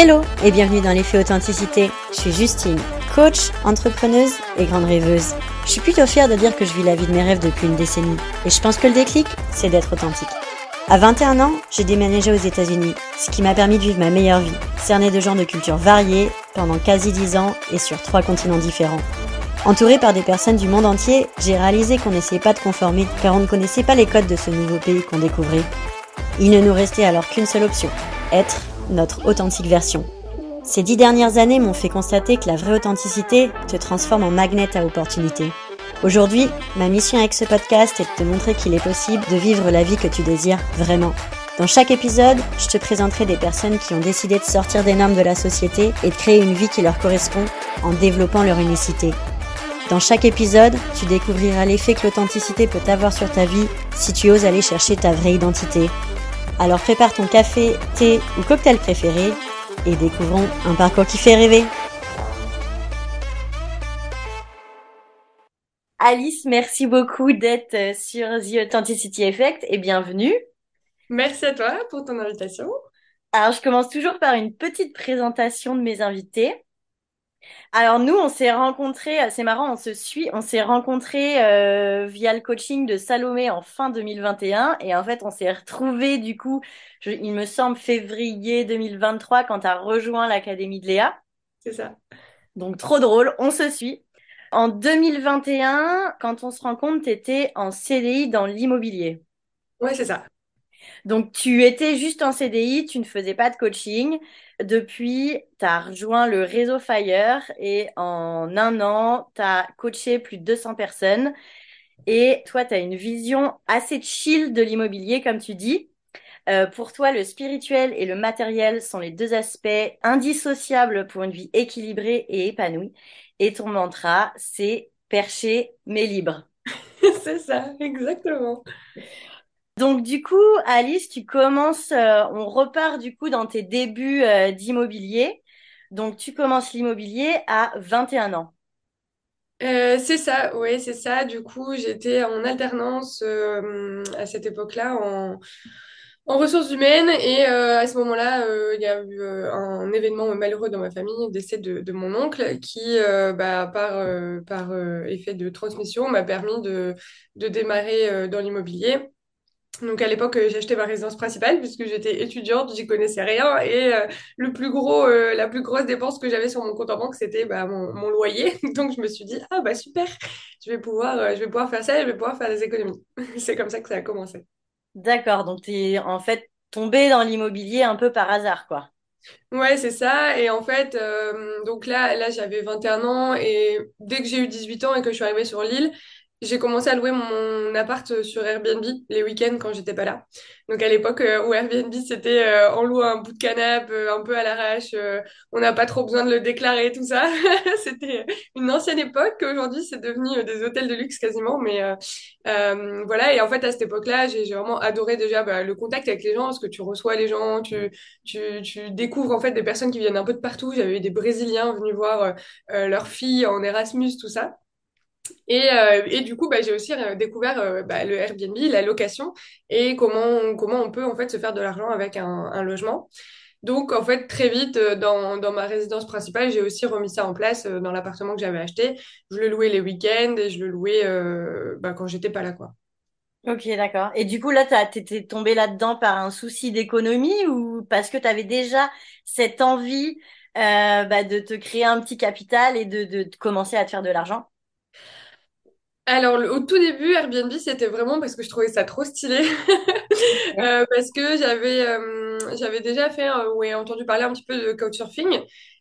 Hello et bienvenue dans l'effet authenticité. Je suis Justine, coach, entrepreneuse et grande rêveuse. Je suis plutôt fière de dire que je vis la vie de mes rêves depuis une décennie et je pense que le déclic, c'est d'être authentique. À 21 ans, j'ai déménagé aux États-Unis, ce qui m'a permis de vivre ma meilleure vie, cernée de gens de cultures variées pendant quasi 10 ans et sur trois continents différents. Entourée par des personnes du monde entier, j'ai réalisé qu'on n'essayait pas de conformer car on ne connaissait pas les codes de ce nouveau pays qu'on découvrait. Il ne nous restait alors qu'une seule option, être notre authentique version. Ces dix dernières années m'ont fait constater que la vraie authenticité te transforme en magnet à opportunité. Aujourd'hui, ma mission avec ce podcast est de te montrer qu'il est possible de vivre la vie que tu désires vraiment. Dans chaque épisode, je te présenterai des personnes qui ont décidé de sortir des normes de la société et de créer une vie qui leur correspond en développant leur unicité. Dans chaque épisode, tu découvriras l'effet que l'authenticité peut avoir sur ta vie si tu oses aller chercher ta vraie identité. Alors prépare ton café, thé ou cocktail préféré et découvrons un parcours qui fait rêver. Alice, merci beaucoup d'être sur The Authenticity Effect et bienvenue. Merci à toi pour ton invitation. Alors, je commence toujours par une petite présentation de mes invités. Alors nous, on s'est rencontrés, c'est marrant, on se suit, on s'est rencontrés euh, via le coaching de Salomé en fin 2021 et en fait on s'est retrouvés du coup, il me semble février 2023 quand tu as rejoint l'Académie de Léa. C'est ça. Donc trop drôle, on se suit. En 2021, quand on se rend compte, tu étais en CDI dans l'immobilier. Ouais, c'est ça. Donc, tu étais juste en CDI, tu ne faisais pas de coaching. Depuis, tu as rejoint le réseau Fire et en un an, tu as coaché plus de 200 personnes. Et toi, tu as une vision assez chill de l'immobilier, comme tu dis. Euh, pour toi, le spirituel et le matériel sont les deux aspects indissociables pour une vie équilibrée et épanouie. Et ton mantra, c'est perché mais libre. c'est ça, exactement. Donc du coup, Alice, tu commences, euh, on repart du coup dans tes débuts euh, d'immobilier. Donc tu commences l'immobilier à 21 ans. Euh, c'est ça, oui, c'est ça. Du coup, j'étais en alternance à cette époque-là en, en ressources humaines et à ce moment-là, il y a eu un événement malheureux dans ma famille, décès de, mon oncle, qui, bah, par, par effet de transmission, m'a permis de, de démarrer dans l'immobilier. Donc à l'époque, euh, j'ai acheté ma résidence principale puisque j'étais étudiante, j'y connaissais rien et euh, le plus gros, euh, la plus grosse dépense que j'avais sur mon compte en banque, c'était bah, mon, mon, loyer. Donc je me suis dit ah bah super, je vais pouvoir, je vais pouvoir faire ça, je vais pouvoir faire des économies. C'est comme ça que ça a commencé. D'accord, donc tu es en fait tombée dans l'immobilier un peu par hasard, quoi. Ouais, c'est ça. Et en fait, donc là, là j'avais 21 ans et dès que j'ai eu 18 ans et que je suis arrivée sur l'île, j'ai commencé à louer mon appart sur Airbnb les week-ends quand j'étais pas là. Donc à l'époque euh, où Airbnb c'était euh, on loue un bout de canapé euh, un peu à l'arrache, on n'a pas trop besoin de le déclarer tout ça. c'était une ancienne époque. Aujourd'hui c'est devenu des hôtels de luxe quasiment, mais voilà. Et en fait à cette époque-là j'ai vraiment adoré déjà bah, le contact avec les gens parce que tu reçois les gens, tu tu tu découvres en fait des personnes qui viennent un peu de partout. J'avais eu des Brésiliens venus voir leurs filles en Erasmus tout ça. Et, euh, et, du coup, bah, j'ai aussi euh, découvert euh, bah, le Airbnb, la location, et comment on, peut en fait se faire de l'argent avec un, logement. Donc, en fait, très vite, dans, ma résidence principale, j'ai aussi remis ça en place dans l'appartement que j'avais acheté. Je le louais les week-ends et je le louais bah, quand j'étais pas là, quoi. Ok, d'accord. Et du coup, là, t'étais tombé là-dedans par un souci d'économie ou parce que tu avais déjà cette envie bah, de te créer un petit capital et de commencer à te faire de l'argent? Alors, au tout début, Airbnb, c'était vraiment parce que je trouvais ça trop stylé. euh, parce que j'avais euh, j'avais déjà fait euh, ou entendu parler un petit peu de couchsurfing.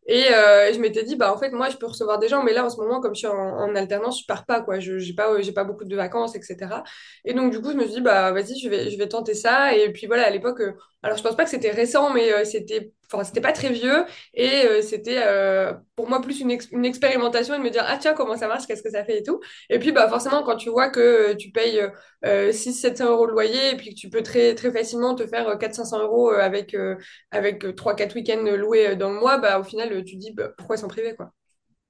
Et euh, je m'étais dit, bah en fait, moi, je peux recevoir des gens, mais là, en ce moment, comme je suis en, en alternance, je pars pas, quoi. Je j'ai pas, j'ai pas beaucoup de vacances, etc. Et donc, du coup, je me suis dit, bah vas-y, je vais, je vais tenter ça. Et puis voilà, à l'époque, euh, alors je pense pas que c'était récent, mais euh, c'était enfin c'était pas très vieux et euh, c'était euh, pour moi plus une, expérimentation et de me dire ah tiens comment ça marche qu'est-ce que ça fait et tout. Et puis bah forcément quand tu vois que tu payes euh, 6 700 euros de loyer et puis que tu peux très très facilement te faire 4 500 euros avec avec 3 4 week-ends loués dans le mois bah au final tu dis bah, pourquoi s'en priver quoi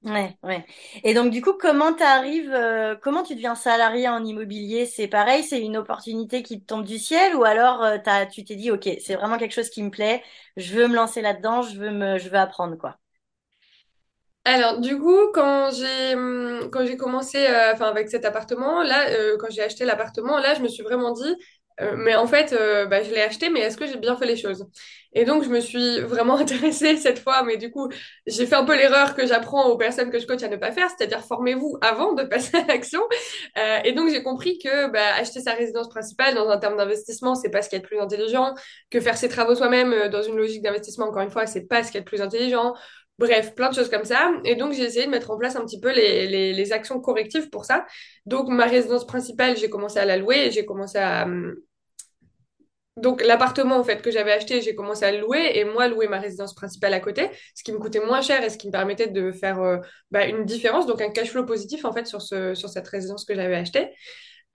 Ouais, ouais. Et donc, du coup, comment t'arrives, euh, comment tu deviens salarié en immobilier? C'est pareil, c'est une opportunité qui te tombe du ciel ou alors euh, t'as, tu t'es dit, OK, c'est vraiment quelque chose qui me plaît, je veux me lancer là-dedans, je veux me, je veux apprendre, quoi? Alors, du coup, quand j'ai hum, quand j'ai commencé, euh, enfin avec cet appartement, là, quand j'ai acheté l'appartement, là, je me suis vraiment dit, euh, mais en fait, euh, bah, je l'ai acheté, mais est-ce que j'ai bien fait les choses? Et donc, je me suis vraiment intéressée cette fois, mais du coup, j'ai fait un peu l'erreur que j'apprends aux personnes que je coach à ne pas faire, c'est-à-dire formez-vous avant de passer à l'action. Euh, et donc, j'ai compris que bah, acheter sa résidence principale dans un terme d'investissement, c'est pas ce qui est le plus intelligent, que faire ses travaux soi-même euh, dans une logique d'investissement, encore une fois, c'est pas ce qui est le plus intelligent Bref, plein de choses comme ça. Et donc, j'ai essayé de mettre en place un petit peu les, les, actions correctives pour ça. Donc, ma résidence principale, j'ai commencé à la louer j'ai commencé à... hum, Donc, l'appartement, en fait, que j'avais acheté, j'ai commencé à le louer et moi, louer ma résidence principale à côté, ce qui me coûtait moins cher et ce qui me permettait de faire euh, bah, une différence, donc un cash flow positif, en fait, sur ce, sur cette résidence que j'avais achetée.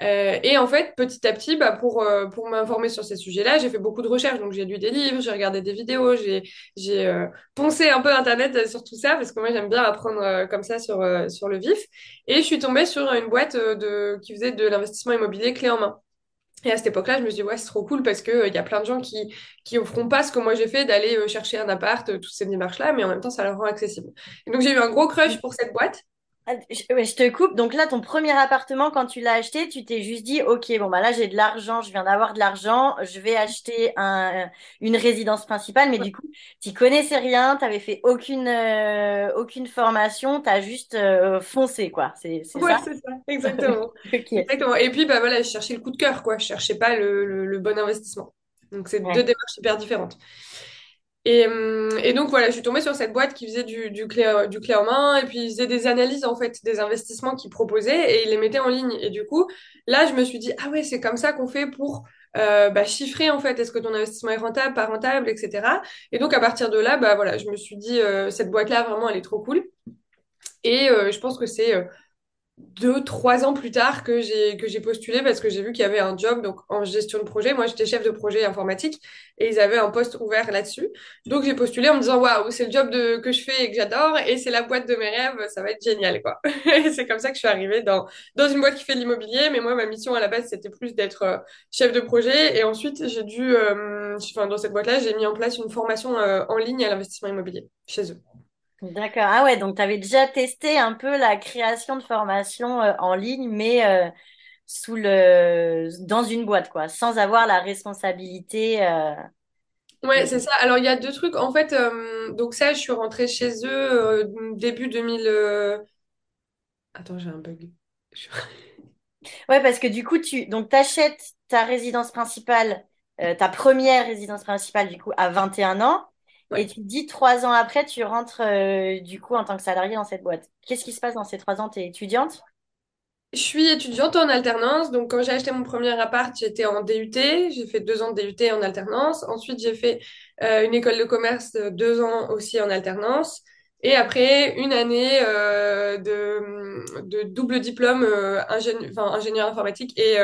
Euh, et en fait, petit à petit, bah, pour, euh, pour m'informer sur ces sujets-là, j'ai fait beaucoup de recherches. Donc, j'ai lu des livres, j'ai regardé des vidéos, j'ai, j'ai euh, poncé un peu Internet sur tout ça, parce que moi, j'aime bien apprendre euh, comme ça sur, euh, sur le vif. Et je suis tombée sur une boîte de, qui faisait de l'investissement immobilier clé en main. Et à cette époque-là, je me suis dit, ouais, c'est trop cool parce que il y a plein de gens qui, qui offront pas ce que moi j'ai fait d'aller chercher un appart, toutes ces démarches-là, mais en même temps, ça leur rend accessible. Et donc, j'ai eu un gros crush pour cette boîte. Ah, Je, te coupe. Donc là, ton premier appartement, quand tu l'as acheté, tu t'es juste dit, OK, bon, bah là, j'ai de l'argent, je viens d'avoir de l'argent, je vais acheter un, une résidence principale. Mais du coup, tu connaissais rien, t'avais fait aucune, euh, aucune formation, t'as juste euh, foncé, quoi. C'est, c'est Ouais, ça? c'est ça, exactement. Exactement. Et puis, bah voilà, je cherchais le coup de cœur, quoi. Je cherchais pas le, le, le bon investissement. Donc, c'est deux démarches hyper différentes. Et, hum, et donc, voilà, je suis tombée sur cette boîte qui faisait du, du clé, du clé en main et puis ils faisaient des analyses, en fait, des investissements qu'ils proposaient et ils les mettaient en ligne. Et du coup, là, je me suis dit, ah ouais, c'est comme ça qu'on fait pour euh, bah, chiffrer, en fait, est-ce que ton investissement est rentable, pas rentable, etc. Et donc, à partir de là, bah voilà, je me suis dit, euh, cette boîte-là, vraiment, elle est trop cool. Et euh, je pense que c'est euh, deux, trois ans plus tard que j'ai que j'ai postulé parce que j'ai vu qu'il y avait un job donc en gestion de projet. Moi, j'étais chef de projet informatique et ils avaient un poste ouvert là-dessus. Donc j'ai postulé en me disant waouh, c'est le job de que je fais et que j'adore et c'est la boîte de mes rêves, ça va être génial quoi. C'est comme ça que je suis arrivée dans dans une boîte qui fait de l'immobilier, mais moi ma mission à la base c'était plus d'être euh, chef de projet et ensuite j'ai dû euh, enfin dans cette boîte-là, j'ai mis en place une formation euh, en ligne à l'investissement immobilier chez eux. D'accord. Ah ouais, donc tu avais déjà testé un peu la création de formation euh, en ligne, mais euh, sous le dans une boîte, quoi, sans avoir la responsabilité. euh, Ouais, c'est ça. Alors, il y a deux trucs. En fait, euh, donc ça, je suis rentrée chez eux début 2000. euh, Attends, j'ai un bug. Je- Ouais, parce que du coup, tu donc t'achètes ta résidence principale, ta première résidence principale, du coup, à 21 ans, et tu te dis trois ans après, tu rentres euh, du coup en tant que salarié dans cette boîte. Qu'est-ce qui se passe dans ces trois ans? T'es étudiante? Je suis étudiante en alternance. Donc, quand j'ai acheté mon premier appart, j'étais en DUT. J'ai fait deux ans de DUT en alternance. Ensuite, j'ai fait euh, une école de commerce, euh, deux ans aussi en alternance. Et après, une année euh, de, de double diplôme ingénieur informatique et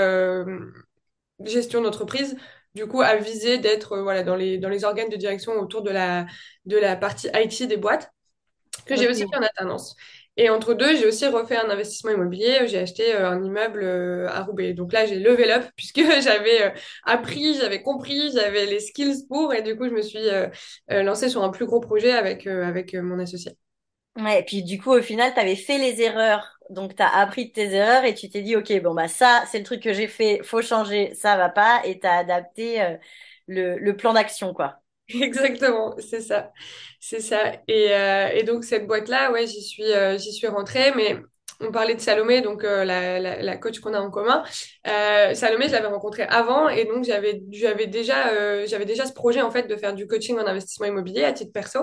gestion d'entreprise, du coup, à viser d'être euh, voilà, dans les, dans les organes de direction autour de la, de la partie IT des boîtes, que j'ai aussi fait en alternance. Et entre deux, j'ai aussi refait un investissement immobilier. J'ai acheté euh, un immeuble euh, à Roubaix. Donc là, j'ai level up puisque j'avais euh, appris, j'avais compris, j'avais les skills pour. Et du coup, je me suis euh, euh, lancée sur un plus gros projet avec, euh, avec euh, mon associé. Ouais, et puis du coup, au final, tu avais fait les erreurs. Donc, tu as appris de tes erreurs et tu t'es dit, OK, bon, bah ça, c'est le truc que j'ai fait, faut changer, ça va pas. Et tu as adapté euh, le, plan d'action, quoi. Exactement, c'est ça, c'est ça. Et, euh, et donc cette boîte-là, ouais, j'y suis, euh, j'y suis rentrée. Mais on parlait de Salomé, donc euh, la, la, la coach qu'on a en commun. Euh, Salomé, je l'avais rencontrée avant, et donc j'avais, j'avais déjà, euh, j'avais déjà ce projet en fait de faire du coaching en investissement immobilier à titre perso.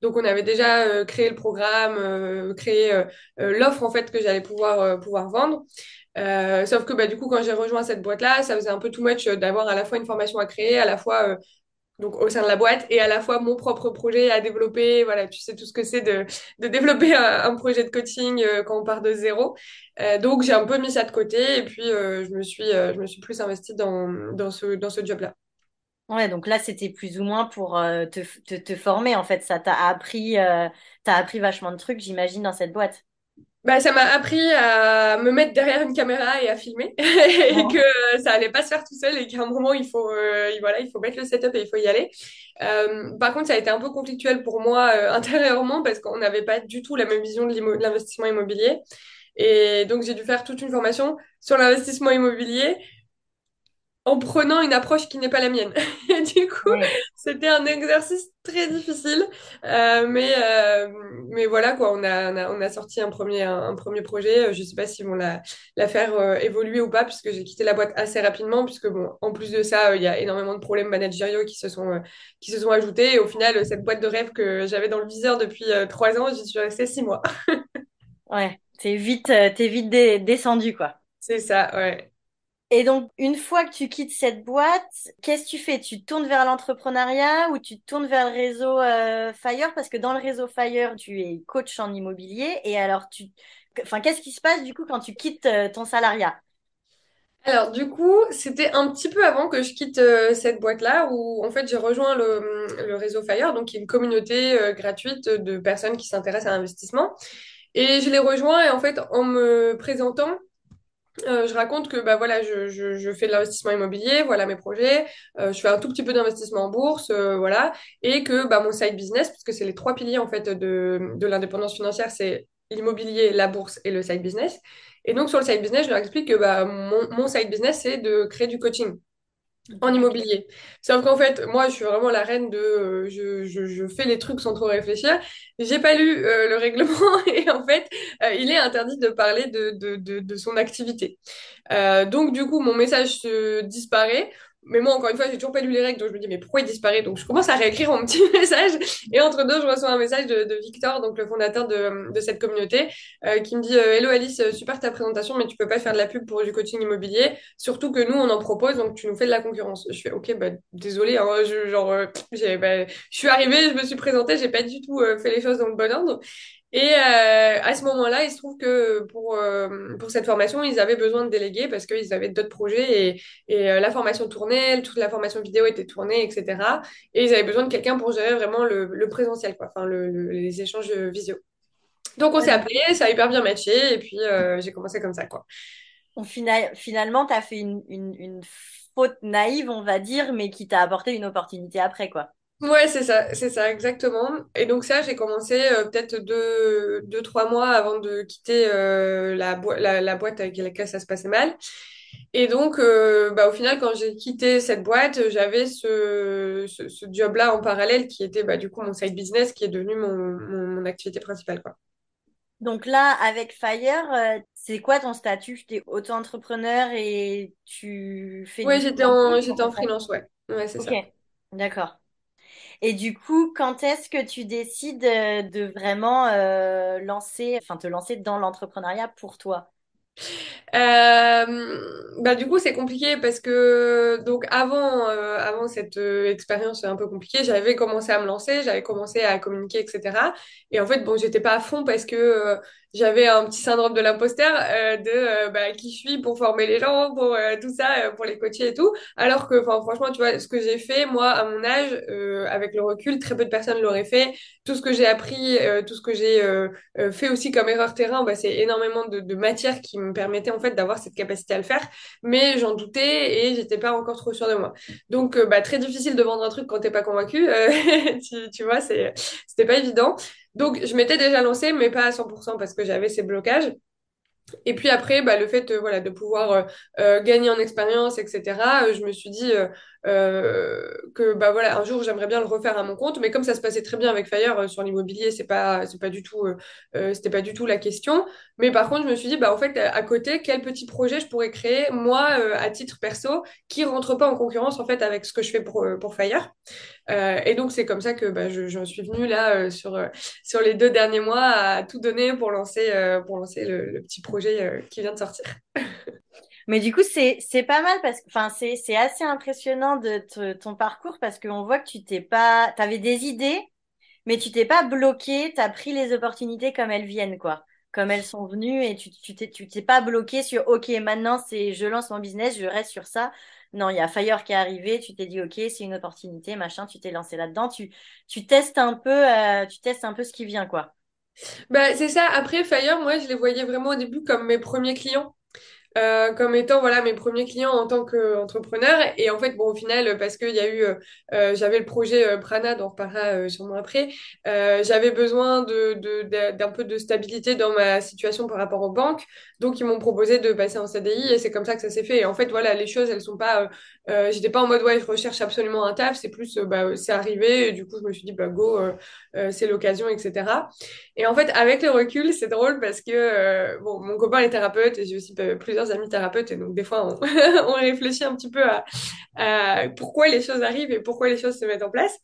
Donc on avait déjà euh, créé le programme, euh, créé euh, l'offre en fait que j'allais pouvoir pouvoir vendre. Sauf que bah, du coup, quand j'ai rejoint cette boîte-là, ça faisait un peu too much d'avoir à la fois une formation à créer, à la fois donc au sein de la boîte et à la fois mon propre projet à développer. Voilà, tu sais tout ce que c'est de, de développer un, projet de coaching euh, quand on part de zéro. Euh, donc j'ai un peu mis ça de côté et puis euh, je me suis, je me suis plus investie dans, dans ce, dans ce job-là. Ouais, donc là, c'était plus ou moins pour te, te, te former, en fait. Ça t'a appris, t'as appris vachement de trucs, j'imagine, dans cette boîte. Bah, ça m'a appris à me mettre derrière une caméra et à filmer et que Ouais. euh, ça allait pas se faire tout seul et qu'à un moment il faut euh, voilà il faut mettre le setup et il faut y aller. Euh, par contre ça a été un peu conflictuel pour moi euh, intérieurement parce qu'on n'avait pas du tout la même vision de l'investissement immobilier et donc j'ai dû faire toute une formation sur l'investissement immobilier en prenant une approche qui n'est pas la mienne. Et du coup, Ouais. c'était un exercice très difficile, Euh, mais euh, mais voilà quoi, on a, on a on a sorti un premier un, un premier projet. Euh, Je sais pas si vont la la faire euh, évoluer ou pas, puisque j'ai quitté la boîte assez rapidement, puisque bon, en plus de ça, euh, il y a énormément de problèmes managériaux qui se sont qui se sont ajoutés. Et au final, cette boîte de rêve que j'avais dans le viseur depuis trois ans, j'y suis restée six mois. Ouais, t'es vite, t'es vite dé- descendu, quoi. C'est ça, ouais. Et donc, une fois que tu quittes cette boîte, qu'est-ce que tu fais? Tu tournes vers l'entrepreneuriat ou tu tournes vers le réseau euh, Fire? Parce que dans le réseau Fire, tu es coach en immobilier. Et alors, enfin, qu'est-ce qui se passe du coup quand tu quittes euh, ton salariat? Alors, du coup, c'était un petit peu avant que je quitte euh, cette boîte-là où, en fait, j'ai rejoint le, le réseau Fire, donc qui est une communauté gratuite de personnes qui s'intéressent à l'investissement. Et je l'ai rejoint et en fait, en me présentant, euh, je raconte que bah voilà, je, je, fais de l'investissement immobilier, voilà mes projets, euh, je fais un tout petit peu d'investissement en bourse, euh, voilà, et que bah mon side business, parce que c'est les trois piliers en fait de, de l'indépendance financière, c'est l'immobilier, la bourse et le side business. Et donc sur le side business, je leur explique que bah mon, mon side business, c'est de créer du coaching en immobilier. Sauf qu'en fait, moi, je suis vraiment la reine de, euh, je fais les trucs sans trop réfléchir. J'ai pas lu euh, le règlement et en fait, euh, il est interdit de parler de, de, de, de son activité. Euh, donc du coup, mon message se disparaît. Mais moi, encore une fois, j'ai toujours pas lu les règles, donc je me dis, mais pourquoi il disparaît? Donc je commence à réécrire mon petit message. Et entre deux, je reçois un message de, de Victor, donc le fondateur de, de cette communauté, euh, qui me dit, euh, Hello Alice, euh, super ta présentation, mais tu peux pas faire de la pub pour du coaching immobilier. Surtout que nous, on en propose, donc tu nous fais de la concurrence. Je fais, ok, bah désolé, hein, je, genre, euh, bah, je suis arrivée, je me suis présentée, j'ai pas du tout euh, fait les choses dans le bon ordre. Et euh, à ce moment-là, il se trouve que pour, euh, pour cette formation, ils avaient besoin de délégués parce qu'ils avaient d'autres projets et, et euh, la formation tournait, toute la formation vidéo était tournée, etc. Et ils avaient besoin de quelqu'un pour gérer vraiment le, le présentiel, quoi, enfin le, le- les échanges visio. Donc on s'est appelé, ça a hyper bien matché et puis euh, j'ai commencé comme ça, quoi. on fina- finalement, tu as fait une, une, une faute naïve, on va dire, mais qui t'a apporté une opportunité après, quoi. Ouais, c'est ça, c'est ça, exactement. Et donc ça, j'ai commencé euh, peut-être deux, deux, trois mois avant de quitter euh, la, boi- la, la boîte avec laquelle ça se passait mal. Et donc, euh, bah, au final, quand j'ai quitté cette boîte, j'avais ce, ce, ce job-là en parallèle qui était bah, du coup mon side business, qui est devenu mon, mon, mon activité principale, quoi. Donc là, avec Fire, c'est quoi ton statut? Tu es auto-entrepreneur et tu fais du j'étais en, en passe freelance, ouais. Ouais, c'est Ok, ça. d'accord. Et du coup, quand est-ce que tu décides euh, de vraiment euh, lancer, enfin te lancer dans l'entrepreneuriat pour toi? Euh, bah du coup c'est compliqué parce que donc avant avant cette expérience un peu compliquée j'avais commencé à me lancer j'avais commencé à communiquer etc et en fait bon j'étais pas à fond parce que j'avais un petit syndrome de l'imposteur euh, de euh, bah, qui suis pour former les gens pour euh, tout ça euh, pour les coacher et tout alors que enfin franchement tu vois ce que j'ai fait moi à mon âge euh, avec le recul très peu de personnes l'auraient fait tout ce que j'ai appris tout ce que j'ai fait aussi comme erreur terrain, bah, c'est énormément de, de matière qui me permettait en fait d'avoir cette capacité à le faire, mais j'en doutais et j'étais pas encore trop sûre de moi. Donc bah, très difficile de vendre un truc quand t'es pas convaincu, tu, tu vois, c'est, c'était pas évident. Donc je m'étais déjà lancée, mais pas à 100% parce que j'avais ces blocages. Et puis après, bah, le fait euh, voilà, de pouvoir euh, euh, gagner en expérience, etc., je me suis dit que bah, voilà, un jour, j'aimerais bien le refaire à mon compte. Mais comme ça se passait très bien avec Fire euh, sur l'immobilier, c'est pas, c'est pas du tout, euh, euh, c'était pas du tout la question. Mais par contre, je me suis dit, bah, en fait, à côté, quel petit projet je pourrais créer, moi, euh, à titre perso, qui rentre pas en concurrence, en fait, avec ce que je fais pour, euh, pour Fire. Euh, et donc, c'est comme ça que bah, je, j'en suis venue là euh, sur, euh, sur les deux derniers mois à tout donner pour lancer, euh, pour lancer le, petit projet euh, qui vient de sortir. Mais du coup, c'est c'est pas mal parce que enfin c'est c'est assez impressionnant de ton parcours parce qu'on voit que tu t'es pas t'avais des idées mais tu t'es pas bloqué, t'as pris les opportunités comme elles viennent quoi. Comme elles sont venues et tu tu t'es tu t'es pas bloqué sur OK, maintenant c'est je lance mon business, je reste sur ça. Non, il y a Fire qui est arrivé, tu t'es dit, OK, c'est une opportunité, machin, tu t'es lancé là-dedans, tu, tu testes un peu, euh, tu testes un peu ce qui vient, quoi. Bah, c'est ça. Après, Fire, moi, je les voyais vraiment au début comme mes premiers clients. Euh, comme étant voilà mes premiers clients en tant qu'entrepreneur. Et en fait bon au final parce qu'il y a eu euh, euh, j'avais le projet euh, Prana dont on reparlera euh, sûrement après j'avais besoin de de- d'un peu de stabilité dans ma situation par rapport aux banques. Donc ils m'ont proposé de passer en CDI et c'est comme ça que ça s'est fait. Et en fait voilà les choses elles sont pas j'étais pas en mode ouais je recherche absolument un taf. C'est plus bah c'est arrivé et du coup je me suis dit bah go c'est l'occasion etc et en fait, avec le recul, c'est drôle parce que bon, mon copain est thérapeute et j'ai aussi euh, plusieurs amis thérapeutes et donc des fois on, on réfléchit un petit peu à, à pourquoi les choses arrivent et pourquoi les choses se mettent en place.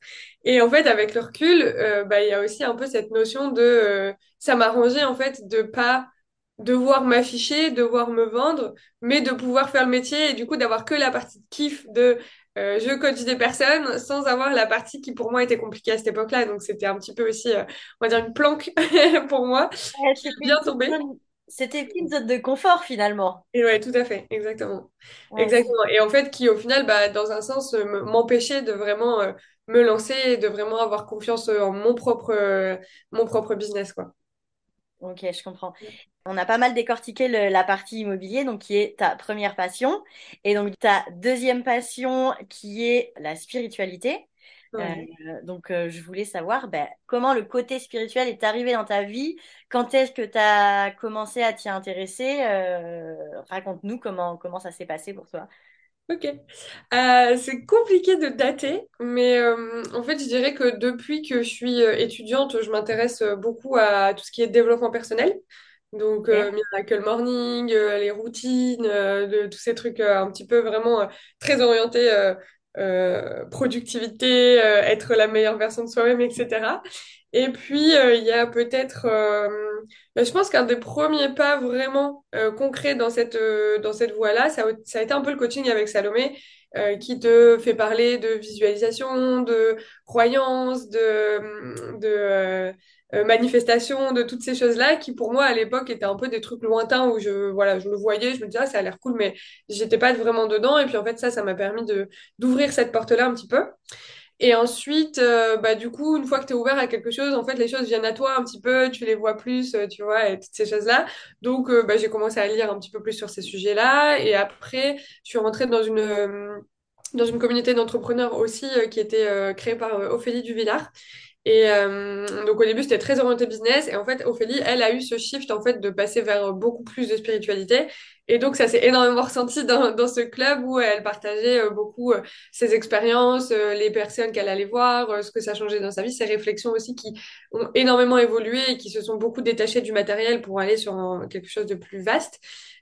Et en fait, avec le recul, euh, bah il y a aussi un peu cette notion de euh, ça m'arrangeait en fait de pas devoir m'afficher, devoir me vendre, mais de pouvoir faire le métier et du coup d'avoir que la partie de kiff de euh, je coach des personnes sans avoir la partie qui pour moi était compliquée à cette époque-là. Donc c'était un petit peu aussi, euh, on va dire, une planque pour moi Ouais, qui est bien tombée. C'était une zone de confort, finalement. Et ouais, tout à fait, exactement. Ouais, Exactement. Et en fait, qui au final, bah, dans un sens, euh, me- m'empêchait de vraiment euh, me lancer et de vraiment avoir confiance euh, en mon propre, euh, mon propre business, quoi. ok, je comprends. On a pas mal décortiqué le- la partie immobilier, donc qui est ta première passion, et donc ta deuxième passion qui est la spiritualité. Euh, donc euh, je voulais savoir ben, comment le côté spirituel est arrivé dans ta vie, quand est-ce que tu as commencé à t'y intéresser, euh, raconte-nous comment, comment ça s'est passé pour toi. Ok. C'est compliqué de dater, mais en fait, je dirais que depuis que je suis étudiante, je m'intéresse beaucoup à tout ce qui est développement personnel. Donc, euh. Miracle Morning, euh, les routines, euh, de, tous ces trucs un petit peu vraiment très orientés euh, productivité, euh, être la meilleure version de soi-même, etc. Et puis, euh, il y a peut-être, ben, je pense qu'un des premiers pas vraiment euh, concrets dans cette, dans cette voie-là, ça, ça a été un peu le coaching avec Salomé, qui te fait parler de visualisation, de croyance, de, de euh, euh, manifestation, de toutes ces choses-là, qui pour moi à l'époque étaient un peu des trucs lointains où je, voilà, je le voyais, je me disais, ah, ça a l'air cool, mais j'étais pas vraiment dedans. Et puis en fait, ça, ça m'a permis de, d'ouvrir cette porte-là un petit peu. Et ensuite, euh, bah, du coup, une fois que tu es ouvert à quelque chose, en fait, les choses viennent à toi un petit peu, tu les vois plus, euh, tu vois, et toutes ces choses-là. Donc, euh, bah, j'ai commencé à lire un petit peu plus sur ces sujets-là. Et après, je suis rentrée dans une, dans une communauté d'entrepreneurs aussi qui était créée par Ophélie Duvillard. Et euh, donc au début c'était très orienté business. Et en fait Ophélie elle a eu ce shift en fait de passer vers beaucoup plus de spiritualité et donc ça s'est énormément ressenti dans, dans ce club où elle partageait euh, beaucoup euh, ses expériences, euh, les personnes qu'elle allait voir, ce que ça changeait dans sa vie, ses réflexions aussi qui ont énormément évolué et qui se sont beaucoup détachées du matériel pour aller sur quelque chose de plus vaste.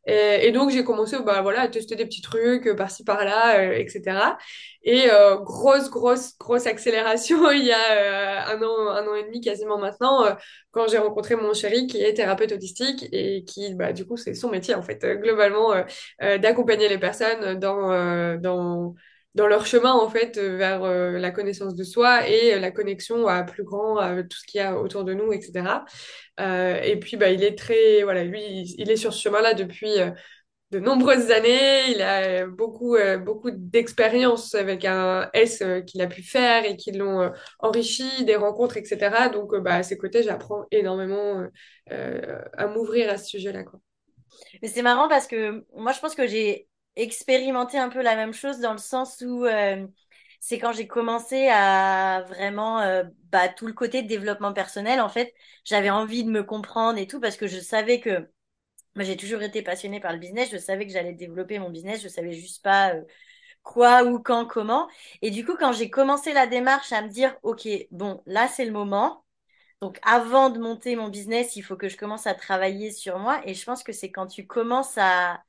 Et, donc j'ai commencé bah voilà à tester des petits trucs par-ci par-là, etc. Et grosse, grosse, grosse accélération il y a un an, un an et demi quasiment maintenant, quand j'ai rencontré mon chéri qui est thérapeute autistique et qui, bah, du coup, c'est son métier en fait, euh, globalement, euh, euh, d'accompagner les personnes dans, euh, dans, dans leur chemin en fait vers la connaissance de soi et la connexion à plus grand, à tout ce qu'il y a autour de nous, etc. Et puis, bah, il est très, voilà, lui, il, est sur ce chemin-là depuis. euh, de nombreuses années. Il a beaucoup, beaucoup d'expérience avec un S qu'il a pu faire et qui l'ont enrichi, des rencontres, etc. Donc, bah, à ses côtés, j'apprends énormément à m'ouvrir à ce sujet-là, quoi. Mais c'est marrant parce que moi, je pense que j'ai expérimenté un peu la même chose dans le sens où euh, c'est quand j'ai commencé à vraiment euh, bah, tout le côté développement personnel, en fait, j'avais envie de me comprendre et tout parce que je savais que moi, j'ai toujours été passionnée par le business, je savais que j'allais développer mon business, je savais juste pas euh, quoi, où, quand, comment. Et du coup, quand j'ai commencé la démarche à me dire, OK, bon, là, c'est le moment. Donc, avant de monter mon business, il faut que je commence à travailler sur moi. Et je pense que c'est quand tu commences à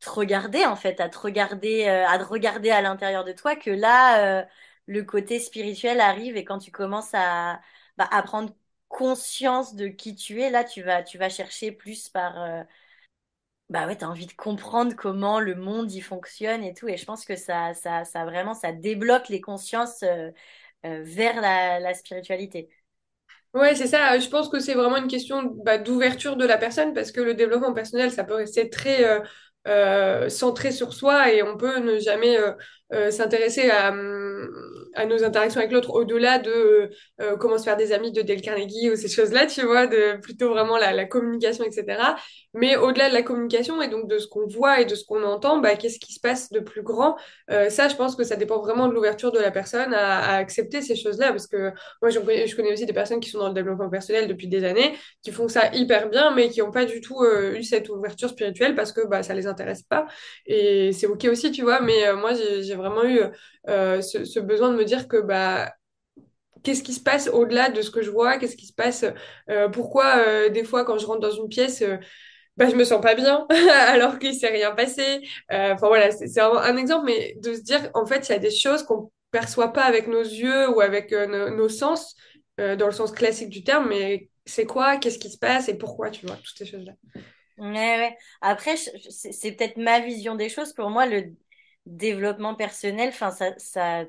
te regarder, en fait, à te regarder, euh, à te regarder à l'intérieur de toi, que là, euh, le côté spirituel arrive. Et quand tu commences à, bah, à prendre conscience de qui tu es, là, tu vas, tu vas chercher plus par, euh, bah ouais, t'as envie de comprendre comment le monde y fonctionne et tout. Et je pense que ça, ça, ça vraiment, ça débloque les consciences, vers la spiritualité. Ouais, c'est ça. Je pense que c'est vraiment une question bah, d'ouverture de la personne parce que le développement personnel, ça peut rester très euh, euh, centré sur soi et on peut ne jamais euh, euh, s'intéresser à, hum, à nos interactions avec l'autre au-delà de euh, comment se faire des amis de Dale Carnegie ou ces choses-là, tu vois, de plutôt vraiment la, communication, etc. Mais au-delà de la communication et donc de ce qu'on voit et de ce qu'on entend, bah, qu'est-ce qui se passe de plus grand? Euh, ça, je pense que ça dépend vraiment de l'ouverture de la personne à, accepter ces choses-là parce que moi, je connais, aussi des personnes qui sont dans le développement personnel depuis des années, qui font ça hyper bien, mais qui n'ont pas du tout euh, eu cette ouverture spirituelle parce que bah, ça les intéresse pas. Et c'est OK aussi, tu vois, mais euh, moi, j'ai vraiment eu euh, ce, besoin de me dire que bah, qu'est-ce qui se passe au-delà de ce que je vois, qu'est-ce qui se passe, euh, pourquoi euh, des fois quand je rentre dans une pièce, bah, je me sens pas bien alors qu'il s'est rien passé. Enfin voilà, c'est un, un exemple, mais de se dire en fait il y a des choses qu'on perçoit pas avec nos yeux ou avec nos, sens, dans le sens classique du terme, mais c'est quoi, qu'est-ce qui se passe et pourquoi, tu vois, toutes ces choses-là. Ouais, ouais. Après, c'est peut-être ma vision des choses. Pour moi, le développement personnel, enfin, ça, ça,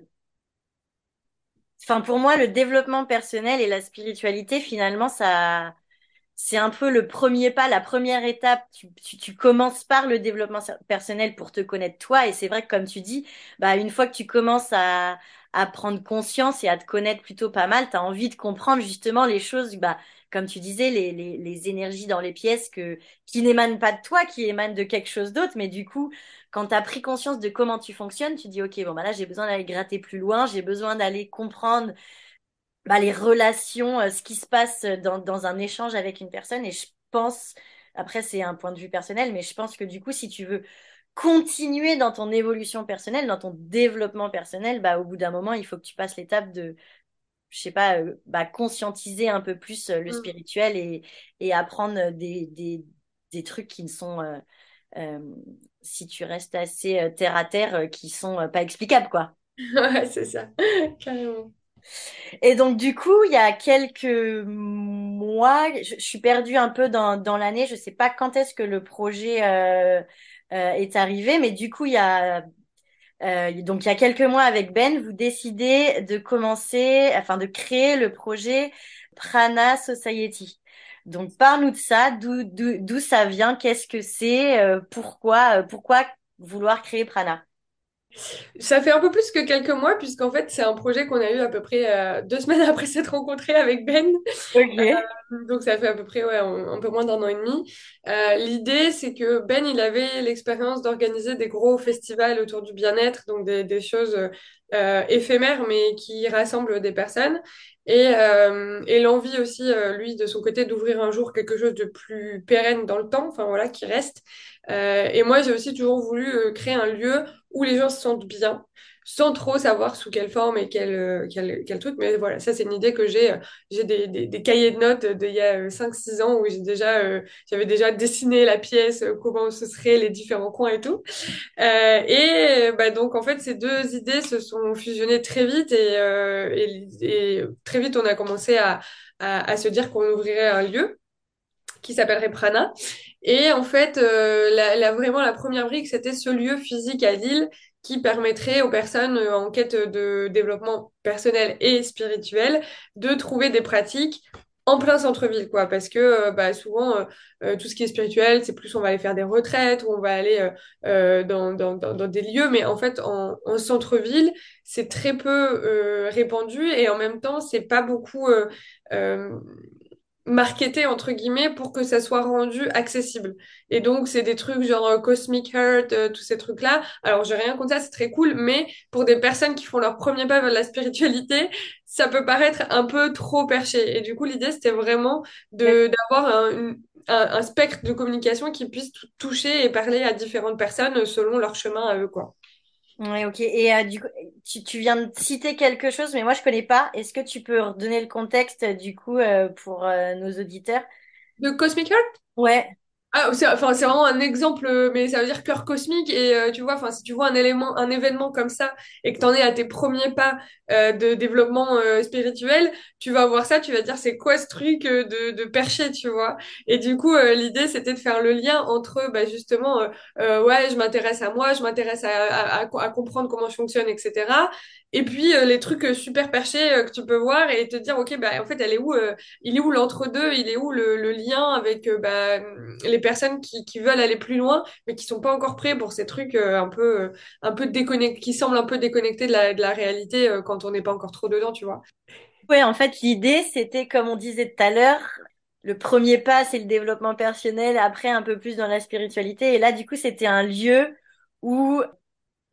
enfin, pour moi, le développement personnel et la spiritualité, finalement, ça, c'est un peu le premier pas, la première étape. Tu, tu, tu commences par le développement personnel pour te connaître toi. Et c'est vrai que, comme tu dis, bah, une fois que tu commences à, à prendre conscience et à te connaître plutôt pas mal, tu as envie de comprendre justement les choses, bah, comme tu disais, les, les, les énergies dans les pièces que, qui n'émanent pas de toi, qui émanent de quelque chose d'autre. Mais du coup, quand tu as pris conscience de comment tu fonctionnes, tu dis, OK, bon, bah là, j'ai besoin d'aller gratter plus loin, j'ai besoin d'aller comprendre bah, les relations, euh, ce qui se passe dans, dans un échange avec une personne. Et je pense, après c'est un point de vue personnel, mais je pense que du coup, si tu veux continuer dans ton évolution personnelle, dans ton développement personnel, bah, au bout d'un moment, il faut que tu passes l'étape de, je sais pas, euh, bah, conscientiser un peu plus euh, le Mm. spirituel et, et apprendre des, des, des trucs qui ne sont, euh, euh, si tu restes assez euh, terre à terre, euh, qui sont euh, pas explicables, quoi. Ouais, c'est ça, carrément. Et donc, du coup, il y a quelques mois, je, je suis perdue un peu dans, dans l'année. Je sais pas quand est-ce que le projet euh, euh, est arrivé, mais du coup, il y a euh, donc il y a quelques mois avec Ben, vous décidez de commencer, enfin de créer le projet Prana Society. Donc, parle-nous de ça, d'où ça vient, qu'est-ce que c'est, euh, pourquoi euh, pourquoi vouloir créer Prana? Ça fait un peu plus que quelques mois, puisqu'en fait, c'est un projet qu'on a eu à peu près euh, deux semaines après s'être rencontrés avec Ben. Donc ça fait à peu près ouais, un, un peu moins d'un an et demi. Euh, l'idée, c'est que Ben, il avait l'expérience d'organiser des gros festivals autour du bien-être, donc des, des choses euh, éphémères, mais qui rassemblent des personnes. Et, euh, et l'envie aussi, euh, lui, de son côté, d'ouvrir un jour quelque chose de plus pérenne dans le temps, enfin voilà, qui reste. Euh, et moi, j'ai aussi toujours voulu euh, créer un lieu où les gens se sentent bien, sans trop savoir sous quelle forme et quel, euh, quel, quel truc. Mais voilà, ça, c'est une idée que j'ai. euh, j'ai des, des, des cahiers de notes d'il y a cinq six ans où j'ai déjà, euh, j'avais déjà dessiné la pièce, euh, comment ce serait, les différents coins et tout. Euh, et bah, donc, en fait, ces deux idées se sont fusionnées très vite et, euh, et, et très vite, on a commencé à, à, à se dire qu'on ouvrirait un lieu qui s'appellerait Prana. Et en fait, euh, la, la- vraiment la première brique, c'était ce lieu physique à Lille qui permettrait aux personnes euh, en quête de développement personnel et spirituel de trouver des pratiques en plein centre-ville, quoi. Parce que euh, bah, souvent, euh, euh, tout ce qui est spirituel, c'est plus on va aller faire des retraites ou on va aller euh, dans, dans, dans, des lieux, mais en fait, en, en centre-ville, c'est très peu répandu et en même temps, c'est pas beaucoup... marketé entre guillemets pour que ça soit rendu accessible. Et donc c'est des trucs genre euh, Cosmic Heart, euh, tous ces trucs-là. Alors j'ai rien contre ça, c'est très cool, mais pour des personnes qui font leur premier pas vers la spiritualité, ça peut paraître un peu trop perché. Et du coup l'idée c'était vraiment de d'avoir un, une- un, un spectre de communication qui puisse tou- toucher et parler à différentes personnes selon leur chemin à eux, quoi. Ouais, ok. Et euh, du coup, tu, tu viens de citer quelque chose, mais moi je connais pas. Est-ce que tu peux redonner le contexte du coup euh, pour euh, nos auditeurs? De Cosmic Heart? Ouais. Ah, c'est, enfin, c'est vraiment un exemple, euh, mais ça veut dire cœur cosmique. Et euh, tu vois, enfin, si tu vois un élément, un événement comme ça et que t'en es à tes premiers pas euh, de développement euh, spirituel, tu vas voir ça, tu vas dire c'est quoi ce truc euh, de, de perché, tu vois. Et du coup, euh, l'idée, c'était de faire le lien entre, bah, justement, ouais, je m'intéresse à moi, je m'intéresse à, à, à, à comprendre comment je fonctionne, etc. Et puis les trucs super perchés que tu peux voir et te dire, ok, bah en fait, elle est où, il est où l'entre-deux, il est où le, le lien avec bah, les personnes qui, qui veulent aller plus loin, mais qui sont pas encore prêts pour ces trucs un peu, un peu déconnectés, qui semblent un peu déconnectés de la, de la réalité euh, on n'est pas encore trop dedans, tu vois. Ouais, en fait, l'idée, c'était, comme on disait tout à l'heure, le premier pas, c'est le développement personnel, après un peu plus dans la spiritualité. Et là, du coup, c'était un lieu où,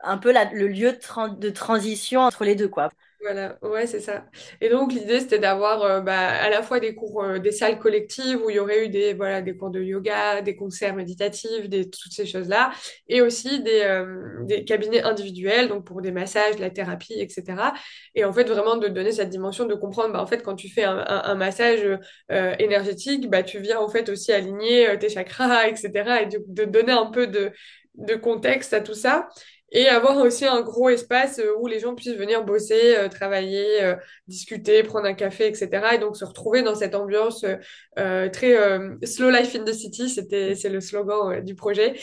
un peu le lieu de transition entre les deux, quoi. Voilà, ouais, c'est ça. Et donc l'idée c'était d'avoir euh, bah, à la fois des cours, euh, des salles collectives où il y aurait eu des voilà des cours de yoga, des concerts méditatifs, des toutes ces choses-là, et aussi des euh, des cabinets individuels donc pour des massages, de la thérapie, etc. Et en fait vraiment de donner cette dimension de comprendre bah en fait quand tu fais un, un, un massage euh, énergétique, bah tu viens en fait aussi aligner tes chakras, etc. Et de, de donner un peu de de contexte à tout ça et avoir aussi un gros espace euh, où les gens puissent venir bosser, euh, travailler, euh, discuter, prendre un café, etc. Et donc se retrouver dans cette ambiance euh, euh, très euh, slow life in the city, c'était c'est le slogan du projet,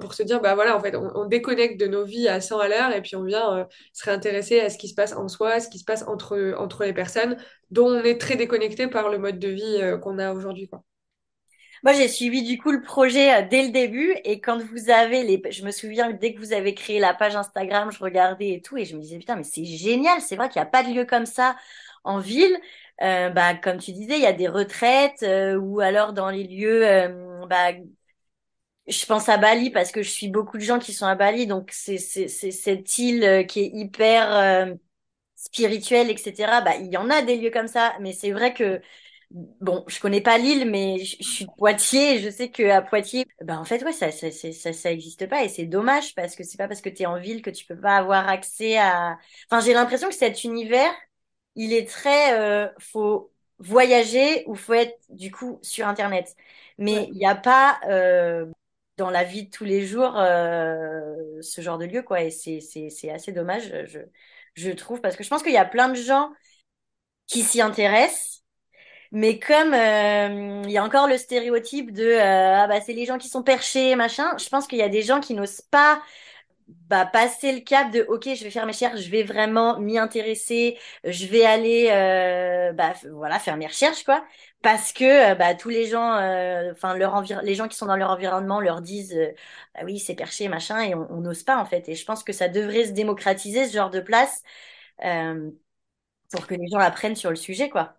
pour se dire bah voilà en fait on, on déconnecte de nos vies à 100 à l'heure et puis on vient se réintéresser à ce qui se passe en soi, ce qui se passe entre entre les personnes dont on est très déconnecté par le mode de vie qu'on a aujourd'hui quoi. Moi, j'ai suivi du coup le projet euh, dès le début et quand vous avez les, je me souviens dès que vous avez créé la page Instagram, je regardais et tout et je me disais putain mais c'est génial, c'est vrai qu'il n'y a pas de lieu comme ça en ville. Euh, bah comme tu disais, il y a des retraites euh, ou alors dans les lieux, euh, bah je pense à Bali parce que je suis beaucoup de gens qui sont à Bali donc c'est c'est cette île euh, qui est hyper spirituelle etc. Bah il y en a des lieux comme ça mais c'est vrai que Bon, je connais pas Lille, mais je, je suis de Poitiers et je sais que à Poitiers, ben en fait ouais, ça ça ça ça, existe pas et c'est dommage parce que c'est pas parce que tu es en ville que tu peux pas avoir accès à Enfin, j'ai l'impression que cet univers, il est très euh, faut voyager ou faut être du coup sur internet. Mais Ouais. il n'y a pas euh, dans la vie de tous les jours euh, ce genre de lieu quoi et c'est c'est c'est assez dommage je je trouve parce que je pense qu'il y a plein de gens qui s'y intéressent mais comme euh, il y a encore le stéréotype de euh, ah bah c'est les gens qui sont perchés machin, je pense qu'il y a des gens qui n'osent pas bah passer le cap de ok je vais faire mes recherches, je vais vraiment m'y intéresser, je vais aller euh, bah voilà faire mes recherches quoi parce que euh, bah tous les gens euh, enfin leur envir les gens qui sont dans leur environnement leur disent euh, ah oui c'est perché machin et on n'ose pas en fait et je pense que ça devrait se démocratiser ce genre de place euh, pour que les gens apprennent sur le sujet quoi.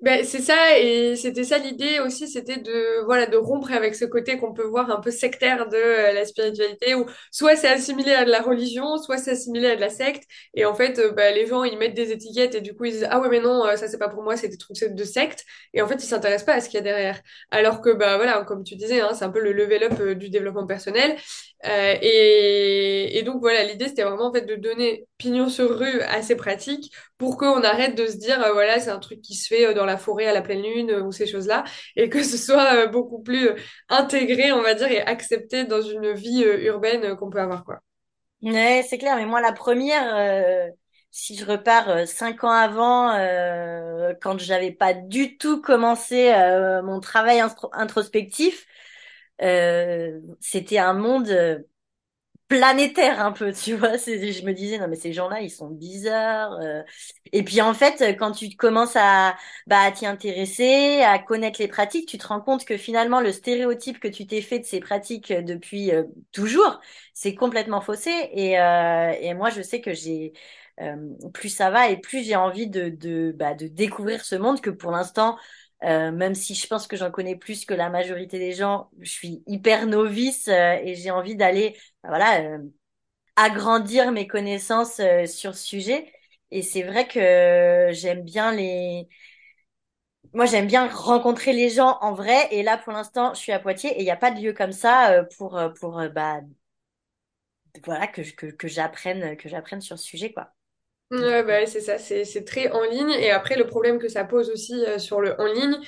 Ben, c'est ça, et c'était ça l'idée aussi, c'était de, voilà, de rompre avec ce côté qu'on peut voir un peu sectaire de euh, la spiritualité, où soit c'est assimilé à de la religion, soit c'est assimilé à de la secte, et en fait, euh, ben, les gens, ils mettent des étiquettes, et du coup, ils disent, ah ouais, mais non, euh, ça c'est pas pour moi, c'est des trucs de secte, et en fait, ils s'intéressent pas à ce qu'il y a derrière. Alors que, bah voilà, comme tu disais, hein, c'est un peu le level up du développement personnel, et, et donc voilà, l'idée, c'était vraiment en fait de donner pignon sur rue à ces pratiques, pour qu'on arrête de se dire, euh, voilà, c'est un truc qui se fait euh, dans la forêt à la pleine lune euh, ou ces choses-là, et que ce soit beaucoup plus intégré, on va dire, et accepté dans une vie urbaine qu'on peut avoir, quoi. Ouais, c'est clair, mais moi, la première, si je repars cinq ans avant, quand j'avais pas du tout commencé mon travail introspectif, c'était un monde planétaire un peu, tu vois. Je me disais, non, mais ces gens-là, ils sont bizarres. euh. Et puis, en fait, quand tu commences à, bah, à t'y intéresser, à connaître les pratiques, tu te rends compte que finalement, le stéréotype que tu t'es fait de ces pratiques euh, depuis euh, toujours, c'est complètement faussé. Et, euh, et moi, je sais que j'ai, euh, plus ça va et plus j'ai envie de, de, bah, de découvrir ce monde que pour l'instant, euh, même si je pense que j'en connais plus que la majorité des gens, je suis hyper novice euh, et j'ai envie d'aller voilà, euh, agrandir mes connaissances euh, sur ce sujet. Et c'est vrai que j'aime bien les... Moi, j'aime bien rencontrer les gens en vrai. Et là, pour l'instant, je suis à Poitiers et il n'y a pas de lieu comme ça euh, pour, euh, pour euh, bah, voilà, que, que, que j'apprenne, que j'apprenne sur ce sujet, quoi. Ouais, bah, c'est ça, c'est c'est très en ligne. Et après, le problème que ça pose aussi euh, sur le en ligne,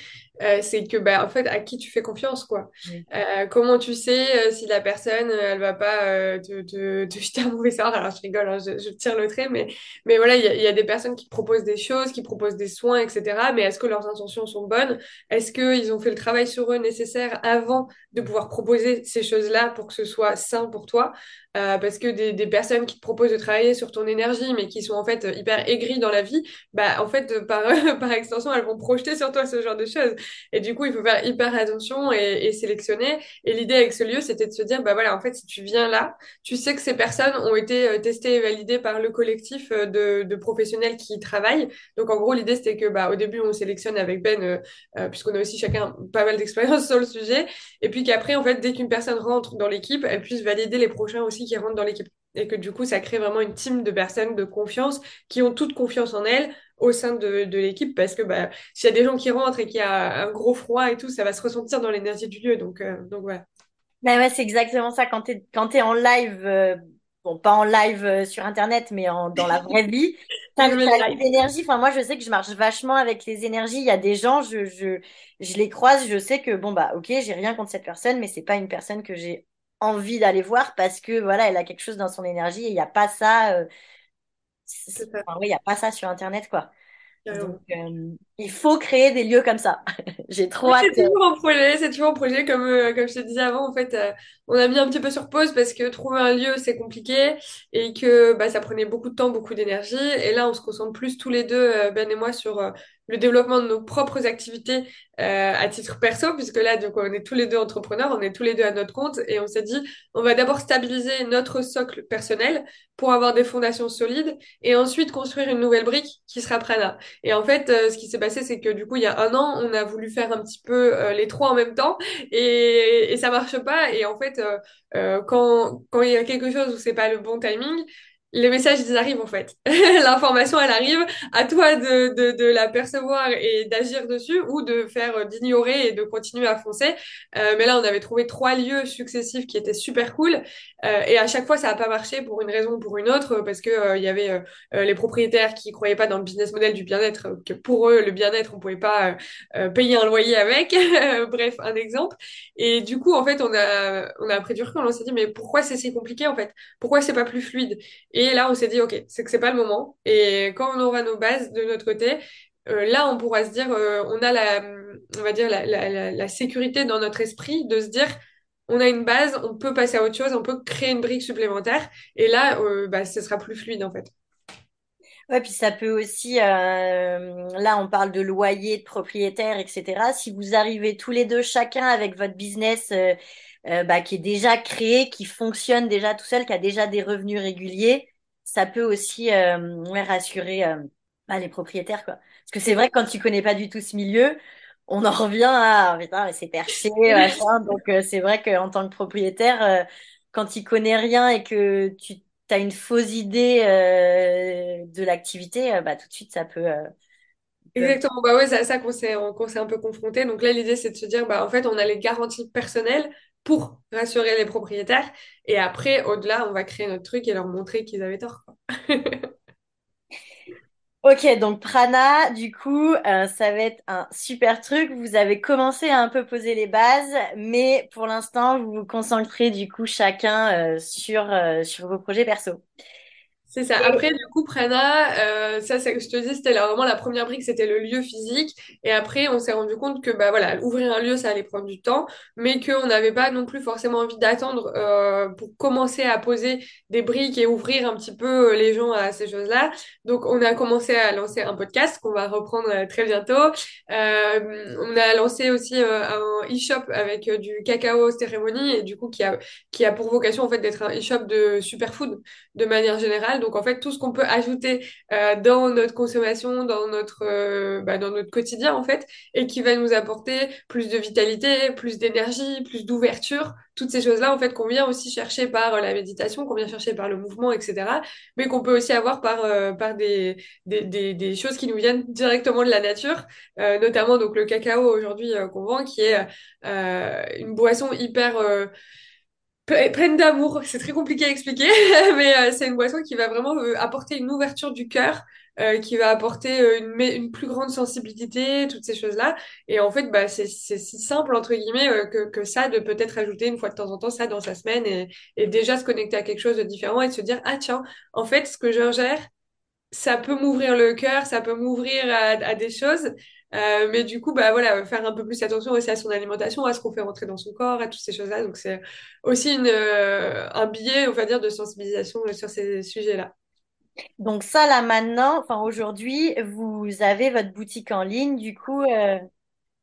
euh, c'est que bah en fait, à qui tu fais confiance, quoi. Oui. Euh, comment tu sais euh, si la personne, euh, elle va pas euh, te, te, te jeter un mauvais sort? Alors, je rigole, hein, je, je tire le trait, mais mais voilà, il y a, y a des personnes qui proposent des choses, qui proposent des soins, etc. Mais est-ce que leurs intentions sont bonnes? Est-ce qu'ils ont fait le travail sur eux nécessaire avant de pouvoir proposer ces choses-là pour que ce soit sain pour toi? Euh, parce que des, des personnes qui te proposent de travailler sur ton énergie, mais qui sont en fait hyper aigries dans la vie, bah en fait par par extension elles vont projeter sur toi ce genre de choses. Et du coup il faut faire hyper attention et, sélectionner. Et l'idée avec ce lieu c'était de se dire bah voilà en fait si tu viens là, tu sais que ces personnes ont été euh, testées et validées par le collectif euh, de, professionnels qui y travaillent. Donc en gros l'idée c'était que bah au début on sélectionne avec Ben euh, puisqu'on a aussi chacun pas mal d'expérience sur le sujet, et puis qu'après en fait dès qu'une personne rentre dans l'équipe, elle puisse valider les prochains aussi qui rentrent dans l'équipe. Et que du coup, ça crée vraiment une team de personnes de confiance qui ont toute confiance en elles au sein de, de l'équipe parce que bah, s'il y a des gens qui rentrent et qu'il y a un gros froid et tout, ça va se ressentir dans l'énergie du lieu. Donc, euh, donc voilà. Bah ouais, c'est exactement ça. Quand quand t'es en live, euh, bon, pas en live euh, sur Internet, mais en, dans la vraie vie, le t'as like. l'énergie. Enfin, moi, je sais que je marche vachement avec les énergies. Il y a des gens, je, je, je les croise, je sais que, bon, bah, ok, j'ai rien contre cette personne, mais c'est pas une personne que j'ai envie d'aller voir parce que, voilà, elle a quelque chose dans son énergie et il n'y a pas ça, euh, c'est- C'est ça. Enfin, oui, il y a pas ça sur Internet, quoi. Donc, euh, il faut créer des lieux comme ça. J'ai trop hâte. c'est toujours un projet, c'est toujours un projet comme, euh, comme je te disais avant, en fait, euh, on a mis un petit peu sur pause parce que trouver un lieu, c'est compliqué et que bah, ça prenait beaucoup de temps, beaucoup d'énergie. Et là, on se concentre plus tous les deux, Ben et moi, sur le développement de nos propres activités euh, à titre perso, puisque là, donc, on est tous les deux entrepreneurs, on est tous les deux à notre compte et on s'est dit, on va d'abord stabiliser notre socle personnel pour avoir des fondations solides et ensuite construire une nouvelle brique qui sera Prana. Et en fait, euh, ce qui s'est passé, c'est que du coup, il y a un an, on a voulu faire un petit peu euh, les trois en même temps et, et ça marche pas. Et en fait, euh, euh, quand, quand il y a quelque chose où c'est pas le bon timing, les messages, ils arrivent en fait. L'information, elle arrive. À toi de, de, de la percevoir et d'agir dessus ou de faire euh, d'ignorer et de continuer à foncer. Euh, mais là, on avait trouvé trois lieux successifs qui étaient super cool. Euh, et à chaque fois, ça n'a pas marché pour une raison ou pour une autre parce que euh, il y avait euh, euh, les propriétaires qui croyaient pas dans le business model du bien-être, euh, que pour eux, le bien-être, on pouvait pas euh, euh, payer un loyer avec. Bref, un exemple. Et du coup, en fait, on a, on a pris du recul, on s'est dit, mais pourquoi c'est si compliqué, en fait? Pourquoi c'est pas plus fluide? Et là, on s'est dit, OK, c'est que c'est pas le moment. Et quand on aura nos bases de notre côté, euh, là, on pourra se dire, euh, on a la, on va dire, la, la, la, la sécurité dans notre esprit de se dire, on a une base, on peut passer à autre chose, on peut créer une brique supplémentaire. Et là, euh, bah, ce sera plus fluide, en fait. Ouais, puis ça peut aussi, euh, là on parle de loyer, de propriétaire, etc. Si vous arrivez tous les deux chacun avec votre business euh, bah, qui est déjà créé, qui fonctionne déjà tout seul, qui a déjà des revenus réguliers, ça peut aussi rassurer bah, les propriétaires, quoi. Parce que c'est vrai que quand tu connais pas du tout ce milieu, on en revient à, putain, mais c'est perché, machin. Donc euh, c'est vrai qu'en tant que propriétaire, euh, quand tu connais rien et que tu t'as une fausse idée euh, de l'activité, bah tout de suite ça peut, peut... Exactement, bah ouais, c'est à ça qu'on s'est qu'on s'est un peu confronté. Donc là, l'idée, c'est de se dire, bah en fait, on a les garanties personnelles pour rassurer les propriétaires. Et après, au-delà, on va créer notre truc et leur montrer qu'ils avaient tort, quoi. Ok, donc Prana, du coup, euh, ça va être un super truc. Vous avez commencé à un peu poser les bases, mais pour l'instant, vous vous concentrez du coup chacun euh, sur euh, sur vos projets perso. C'est ça. Après, du coup, Prana, euh, ça, c'est je te dis, c'était là, vraiment la première brique, c'était le lieu physique. Et après, on s'est rendu compte que, bah voilà, ouvrir un lieu, ça allait prendre du temps, mais qu'on n'avait pas non plus forcément envie d'attendre euh, pour commencer à poser des briques et ouvrir un petit peu euh, les gens à ces choses-là. Donc, on a commencé à lancer un podcast qu'on va reprendre euh, très bientôt. Euh, on a lancé aussi euh, un e-shop avec du cacao cérémonie et du coup, qui a, qui a pour vocation, en fait, d'être un e-shop de superfood de manière générale. Donc en fait, tout ce qu'on peut ajouter euh, dans notre consommation, dans notre, euh, bah, dans notre quotidien en fait, et qui va nous apporter plus de vitalité, plus d'énergie, plus d'ouverture, toutes ces choses-là en fait qu'on vient aussi chercher par euh, la méditation, qu'on vient chercher par le mouvement, etc. Mais qu'on peut aussi avoir par, par des, des, des, des choses qui nous viennent directement de la nature, notamment donc le cacao aujourd'hui qu'on vend, qui est une boisson hyper... pleine d'amour. C'est très compliqué à expliquer, mais euh, c'est une boisson qui va vraiment euh, apporter une ouverture du cœur, euh, qui va apporter euh, une, une plus grande sensibilité, toutes ces choses-là. Et en fait, bah, c'est si simple, entre guillemets, que, que ça, de peut-être ajouter une fois de temps en temps ça dans sa semaine et, et déjà se connecter à quelque chose de différent et de se dire, ah tiens, en fait, ce que j'ingère, ça peut m'ouvrir le cœur, ça peut m'ouvrir à, à des choses. Euh, mais du coup, bah voilà, faire un peu plus attention aussi à son alimentation, à ce qu'on fait rentrer dans son corps, à toutes ces choses-là. Donc c'est aussi une, euh, un billet, on va dire, de sensibilisation sur ces sujets-là. Donc ça, là maintenant, enfin aujourd'hui, vous avez votre boutique en ligne. Du coup, euh,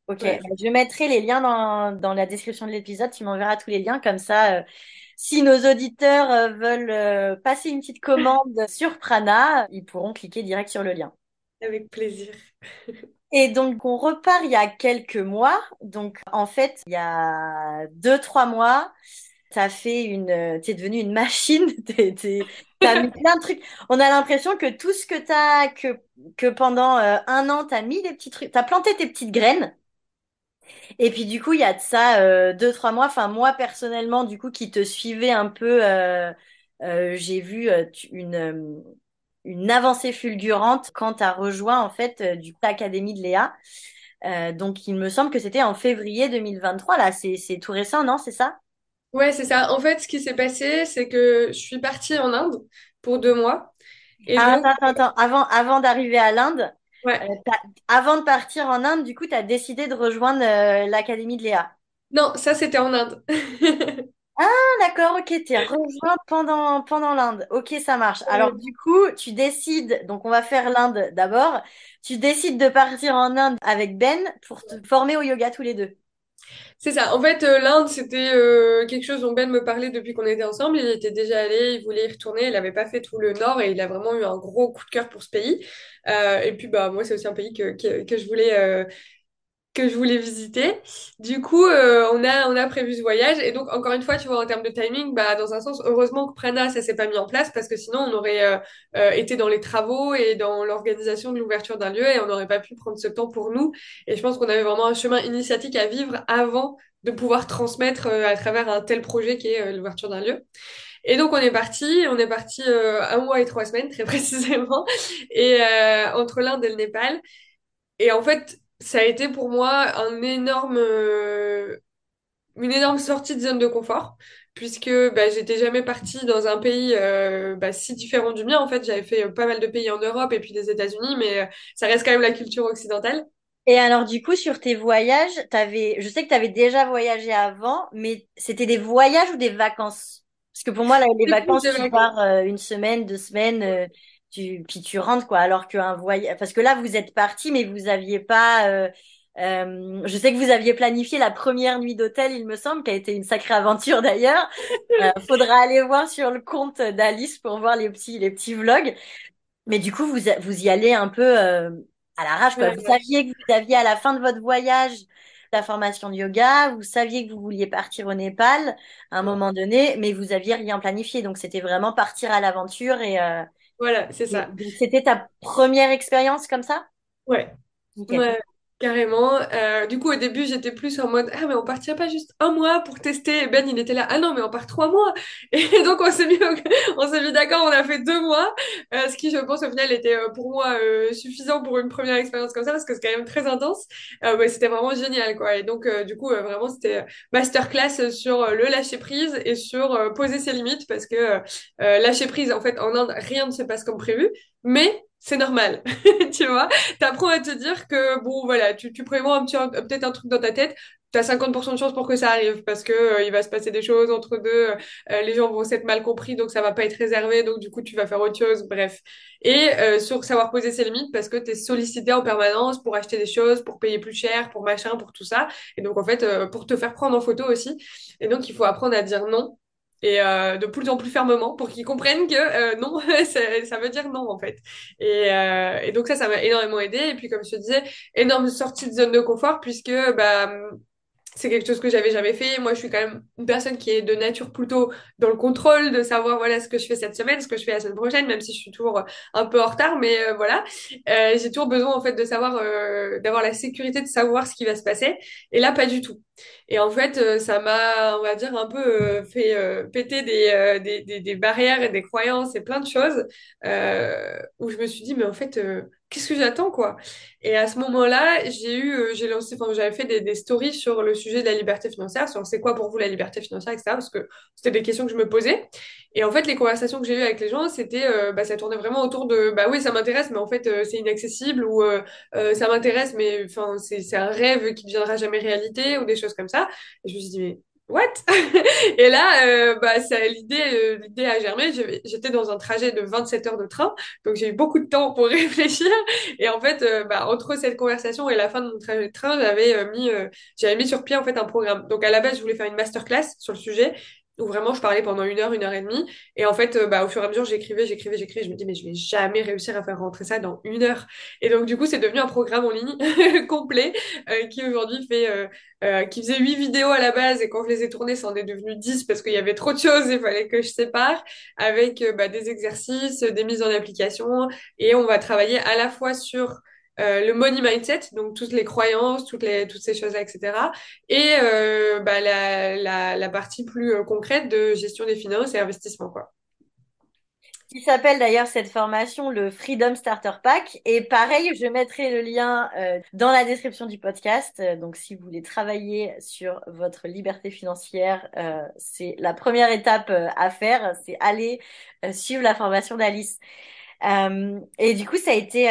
ok, Ouais, bah, je mettrai les liens dans, dans la description de l'épisode. Tu m'enverras tous les liens comme ça. euh, si nos auditeurs euh, veulent euh, passer une petite commande sur Prana, ils pourront cliquer direct sur le lien. avec plaisir. Et donc, on repart il y a quelques mois. Donc, en fait, il y a deux, trois mois, t'as fait une, t'es devenue une machine. T'as mis plein de trucs. On a l'impression que tout ce que t'as, que, que pendant euh, un an, t'as mis des petits trucs, t'as planté tes petites graines. Et puis, du coup, il y a de ça euh, deux, trois mois. Enfin, moi, personnellement, du coup, qui te suivais un peu, euh, euh, j'ai vu une, une avancée fulgurante quand t'as rejoint, en fait, euh, du l'Académie de Léa. Euh, donc, il me semble que c'était en février 2023, là. C'est, c'est tout récent, non? C'est ça? Ouais, c'est ça. En fait, ce qui s'est passé, c'est que je suis partie en Inde pour deux mois. Et Ah, donc, attends, attends, attends. Avant, avant d'arriver à l'Inde, euh, ouais. t'as- avant de partir en Inde, du coup, tu as décidé de rejoindre euh, l'Académie de Léa. Non, ça, c'était en Inde. Ah, d'accord, ok, t'es rejoint pendant, pendant l'Inde. Ok, ça marche. Alors, du coup, tu décides, donc on va faire l'Inde d'abord. Tu décides de partir en Inde avec Ben pour te former au yoga tous les deux. C'est ça. En fait, euh, l'Inde, c'était euh, quelque chose dont Ben me parlait depuis qu'on était ensemble. Il était déjà allé, il voulait y retourner. Il n'avait pas fait tout le nord et il a vraiment eu un gros coup de cœur pour ce pays. Euh, et puis, bah, moi, c'est aussi un pays que, que, que je voulais, que je voulais visiter. Du coup, euh, on a, on a prévu ce voyage. Et donc, encore une fois, tu vois, en termes de timing, bah, dans un sens, heureusement que Prana, ça s'est pas mis en place parce que sinon, on aurait euh, euh, été dans les travaux et dans l'organisation de l'ouverture d'un lieu et on n'aurait pas pu prendre ce temps pour nous. Et je pense qu'on avait vraiment un chemin initiatique à vivre avant de pouvoir transmettre euh, à travers un tel projet qui est euh, l'ouverture d'un lieu. Et donc on est parti, on est parti euh, un mois et trois semaines très précisément, et entre l'Inde et le Népal. Et en fait, ça a été pour moi un énorme, euh, une énorme sortie de zone de confort, puisque bah, j'étais jamais partie dans un pays euh, bah, si différent du mien. En fait, j'avais fait pas mal de pays en Europe et puis des États-Unis, mais euh, ça reste quand même la culture occidentale. Et alors, du coup, sur tes voyages, t'avais, je sais que tu avais déjà voyagé avant, mais c'était des voyages ou des vacances? Parce que pour moi, là, les vacances, tu pars euh, une semaine, deux semaines, euh, tu, puis tu rentres, quoi. Alors qu'un voyage, parce que là, vous êtes parti, mais vous aviez pas, euh, euh, je sais que vous aviez planifié la première nuit d'hôtel, il me semble, qui a été une sacrée aventure d'ailleurs. Euh, faudra aller voir sur le compte d'Alice pour voir les petits, les petits vlogs. Mais du coup, vous, vous y allez un peu euh, à l'arrache, quoi. Vous saviez que vous aviez à la fin de votre voyage la formation de yoga, vous saviez que vous vouliez partir au Népal à un moment donné, mais vous aviez rien planifié. Donc, c'était vraiment partir à l'aventure et, euh, voilà, c'est ça. c'était ta première expérience comme ça? Ouais, carrément. Euh, du coup, au début, j'étais plus en mode, ah, mais on partirait pas juste un mois pour tester. Ben, il était là, ah non, mais on part trois mois. Et donc, on s'est mis, on s'est mis d'accord, on a fait deux mois, euh, ce qui, je pense, au final, était euh, pour moi euh, suffisant pour une première expérience comme ça, parce que c'est quand même très intense. Euh, ouais, c'était vraiment génial, quoi. Et donc, euh, du coup, euh, vraiment, c'était masterclass sur euh, le lâcher prise et sur euh, poser ses limites, parce que euh, euh, lâcher prise, en fait, en Inde, rien ne se passe comme prévu, mais c'est normal, tu vois. T'apprends à te dire que bon voilà tu, tu prévois peut-être un truc dans ta tête t'as 50% de chance pour que ça arrive parce que euh, il va se passer des choses entre deux euh, les gens vont s'être mal compris donc ça va pas être réservé donc du coup tu vas faire autre chose bref. Et euh, sur savoir poser ses limites parce que t'es sollicité en permanence pour acheter des choses pour payer plus cher pour machin pour tout ça. Et donc en fait euh, pour te faire prendre en photo aussi. Et donc il faut apprendre à dire non et euh, de plus en plus fermement pour qu'ils comprennent que euh, non, ça, veut dire non en fait. Et, euh, et donc ça, ça m'a énormément aidé. Et puis comme je te disais, énorme sortie de zone de confort puisque bah c'est quelque chose que j'avais jamais fait. Moi, je suis quand même une personne qui est de nature plutôt dans le contrôle, de savoir voilà ce que je fais cette semaine, ce que je fais la semaine prochaine, même si je suis toujours un peu en retard. Mais euh, voilà, euh, j'ai toujours besoin en fait de savoir, euh, d'avoir la sécurité de savoir ce qui va se passer. Et là, pas du tout. Et en fait, euh, ça m'a, on va dire, un peu euh, fait euh, péter des, des, des, des, barrières et des croyances et plein de choses où je me suis dit, mais en fait, qu'est-ce que j'attends, quoi? Et à ce moment-là, j'ai eu, euh, j'ai lancé, enfin, j'avais fait des, des, stories sur le sujet de la liberté financière, sur c'est quoi pour vous la liberté financière, etc. Parce que c'était des questions que je me posais. Et en fait, les conversations que j'ai eues avec les gens, c'était, euh, bah, ça tournait vraiment autour de, bah oui, ça m'intéresse, mais en fait, euh, c'est inaccessible, ou ça m'intéresse, mais enfin, c'est, c'est un rêve qui ne deviendra jamais réalité, ou des choses comme ça. Et je me suis dit, mais What? Et là, euh, bah, l'idée, euh, l'idée a germé. J'étais dans un trajet de 27 heures de train, donc j'ai eu beaucoup de temps pour réfléchir. Et en fait, euh, bah, entre cette conversation et la fin de mon trajet de train, j'avais mis, j'avais mis sur pied en fait un programme. Donc à la base, je voulais faire une masterclass sur le sujet où vraiment je parlais pendant une heure, une heure et demie. Et en fait, bah, au fur et à mesure, j'écrivais, j'écrivais, j'écrivais. Je me dis, mais je vais jamais réussir à faire rentrer ça dans une heure. Et donc, du coup, c'est devenu un programme en ligne complet qui aujourd'hui fait euh, qui faisait huit vidéos à la base et quand je les ai tournées, ça en est devenu 10 parce qu'il y avait trop de choses, il fallait que je sépare avec euh, bah, des exercices, des mises en application et on va travailler à la fois sur euh, le money mindset, donc toutes les croyances, toutes les toutes ces choses-là, etc. Et euh, bah, la, la, la partie plus concrète de gestion des finances et investissement, quoi qui s'appelle d'ailleurs cette formation le Freedom Starter Pack. Et pareil, je mettrai le lien euh, dans la description du podcast. Euh, donc si vous voulez travailler sur votre liberté financière, euh, c'est la première étape à faire, c'est aller suivre la formation d'Alice. et du coup, ça a été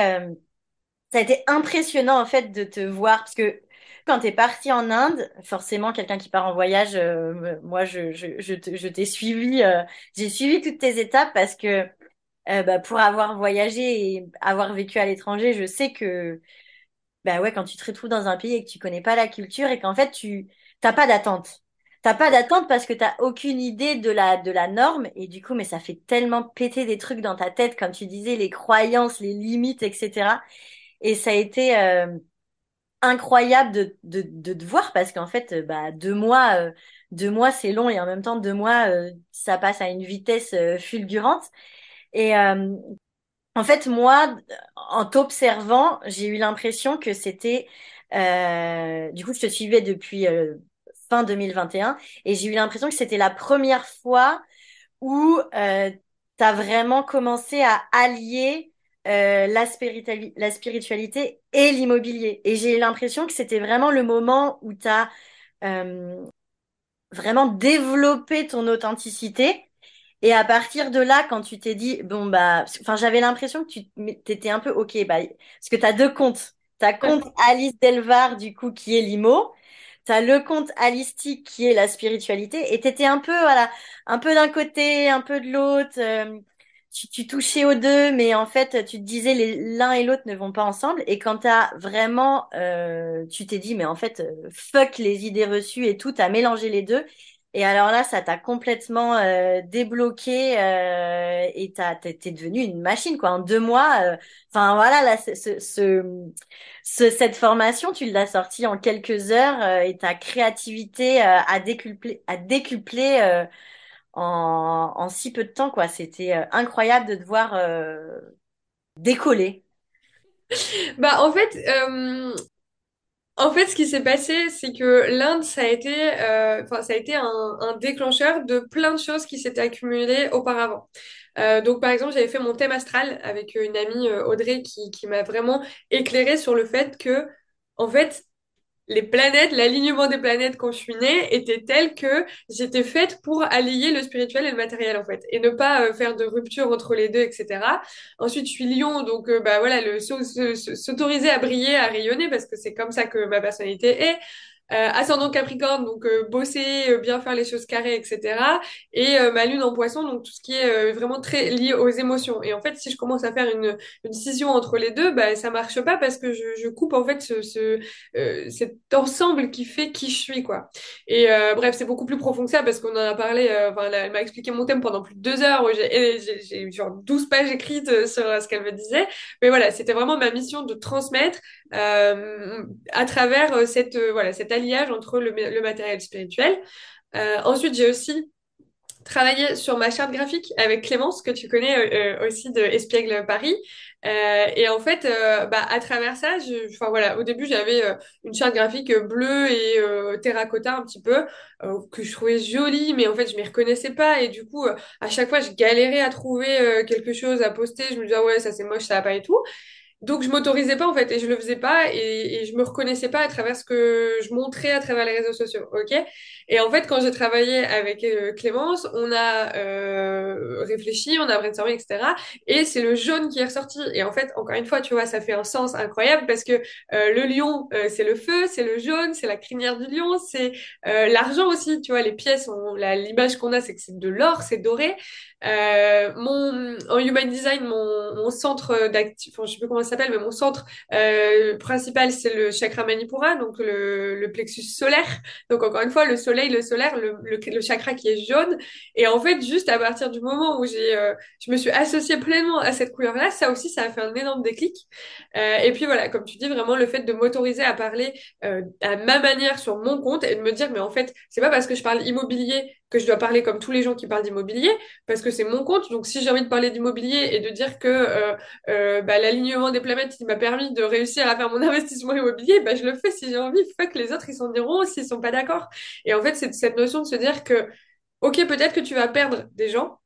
ça a été impressionnant en fait de te voir parce que quand tu es parti en Inde, forcément, quelqu'un qui part en voyage, euh, moi, je, t'ai suivi, euh, j'ai suivi toutes tes étapes parce que euh, bah, pour avoir voyagé et avoir vécu à l'étranger, je sais que bah ouais, quand tu te retrouves dans un pays et que tu connais pas la culture et qu'en fait, tu t'as pas d'attente. T'as pas d'attente parce que t'as aucune idée de la, de la norme et du coup, mais ça fait tellement péter des trucs dans ta tête, comme tu disais, les croyances, les limites, etc. Et ça a été incroyable de, de, de te voir parce qu'en fait, euh, bah, deux mois, euh, deux mois c'est long et en même temps, deux mois, euh, ça passe à une vitesse fulgurante. Et en fait, moi, en t'observant, j'ai eu l'impression que c'était, du coup, je te suivais depuis fin 2021 et j'ai eu l'impression que c'était la première fois où euh, tu as vraiment commencé à allier euh, la, la spiritualité et l'immobilier. Et j'ai l'impression que c'était vraiment le moment où tu as euh, vraiment développé ton authenticité. Et à partir de là, quand tu t'es dit, bon, bah, enfin, j'avais l'impression que tu étais un peu, ok, bah, parce que tu as deux comptes. Tu as compte Alice Delvar, du coup, qui est l'IMO. Tu as le compte Alistique, qui est la spiritualité. Et tu étais un peu, voilà, un peu d'un côté, un peu de l'autre. Euh, tu, touchais aux deux, mais en fait, tu te disais l'un et l'autre ne vont pas ensemble. Et quand t'as vraiment, euh, tu t'es dit, mais en fait, euh, fuck les idées reçues et tout, t'as mélangé les deux. Et alors là, ça t'a complètement euh, débloqué euh, et t'es, devenu une machine quoi. En deux mois, euh, enfin voilà, là, ce, ce, ce, cette formation, tu l'as sortie en quelques heures et ta créativité a décuplé, a décuplé en, si peu de temps, quoi. C'était euh, incroyable de te voir euh, décoller. Bah, en fait, euh, en fait, ce qui s'est passé, c'est que l'Inde, ça a été, enfin, ça a été un, déclencheur de plein de choses qui s'étaient accumulées auparavant. donc, par exemple, j'avais fait mon thème astral avec une amie, Audrey, qui, qui m'a vraiment éclairé sur le fait que, en fait, les planètes, l'alignement des planètes quand je suis née était tel que j'étais faite pour allier le spirituel et le matériel en fait et ne pas euh, faire de rupture entre les deux, etc. Ensuite, je suis lion, donc euh, bah voilà, le s'autoriser à briller, à rayonner parce que c'est comme ça que ma personnalité est. Euh, ascendant Capricorne, donc euh, bosser, euh, bien faire les choses carrées, etc. Et ma lune en poisson, donc tout ce qui est vraiment très lié aux émotions. Et en fait, si je commence à faire une, une scission entre les deux, bah, ça marche pas parce que je, je coupe en fait ce, ce cet ensemble qui fait qui je suis, quoi. Et bref, c'est beaucoup plus profond que ça parce qu'on en a parlé, enfin, elle m'a expliqué mon thème pendant plus de deux heures, j'ai genre 12 pages écrites sur ce qu'elle me disait. Mais voilà, c'était vraiment ma mission de transmettre à travers cette, voilà, cet alliage entre le, le matériel spirituel. ensuite, j'ai aussi travaillé sur ma charte graphique avec Clémence, que tu connais euh, euh, aussi de Espiègle Paris. Euh, et en fait, euh, bah, à travers ça, voilà, au début j'avais euh, une charte graphique bleue et terracotta un petit peu que je trouvais jolie, mais en fait je m'y reconnaissais pas et du coup à chaque fois je galérais à trouver quelque chose à poster. Je me disais ah ouais ça c'est moche, ça va pas et tout. Donc je m'autorisais pas en fait et je le faisais pas et, je me reconnaissais pas à travers ce que je montrais à travers les réseaux sociaux, ok? Et en fait quand j'ai travaillé avec euh, Clémence, on a euh, réfléchi, on a brainstormé, etc. Et c'est le jaune qui est ressorti. Et en fait encore une fois, tu vois, ça fait un sens incroyable parce que euh, le lion, euh, c'est le feu, c'est le jaune, c'est la crinière du lion, c'est euh, l'argent aussi, tu vois. Les pièces, l'image qu'on a, c'est que c'est de l'or, c'est doré. Euh, mon, en human design, mon, mon centre d'actif, enfin, je sais plus comment ça s'appelle, mais mon centre euh, principal, c'est le chakra Manipura, donc le, le, plexus solaire. Donc encore une fois, le soleil, le solaire, le, le, chakra qui est jaune. Et en fait, juste à partir du moment où j'ai, euh, je me suis associée pleinement à cette couleur-là, ça aussi, ça a fait un énorme déclic. Euh, et puis voilà, comme tu dis, vraiment le fait de m'autoriser à parler euh, à ma manière sur mon compte et de me dire, mais en fait, c'est pas parce que je parle immobilier que je dois parler comme tous les gens qui parlent d'immobilier, parce que c'est mon compte. Donc, si j'ai envie de parler d'immobilier et de dire que euh, euh, bah, l'alignement des planètes, il m'a permis de réussir à faire mon investissement immobilier, bah, je le fais si j'ai envie. Fuck, les autres, ils s'en diront s'ils sont pas d'accord. Et en fait, c'est cette notion de se dire que, ok, peut-être que tu vas perdre des gens,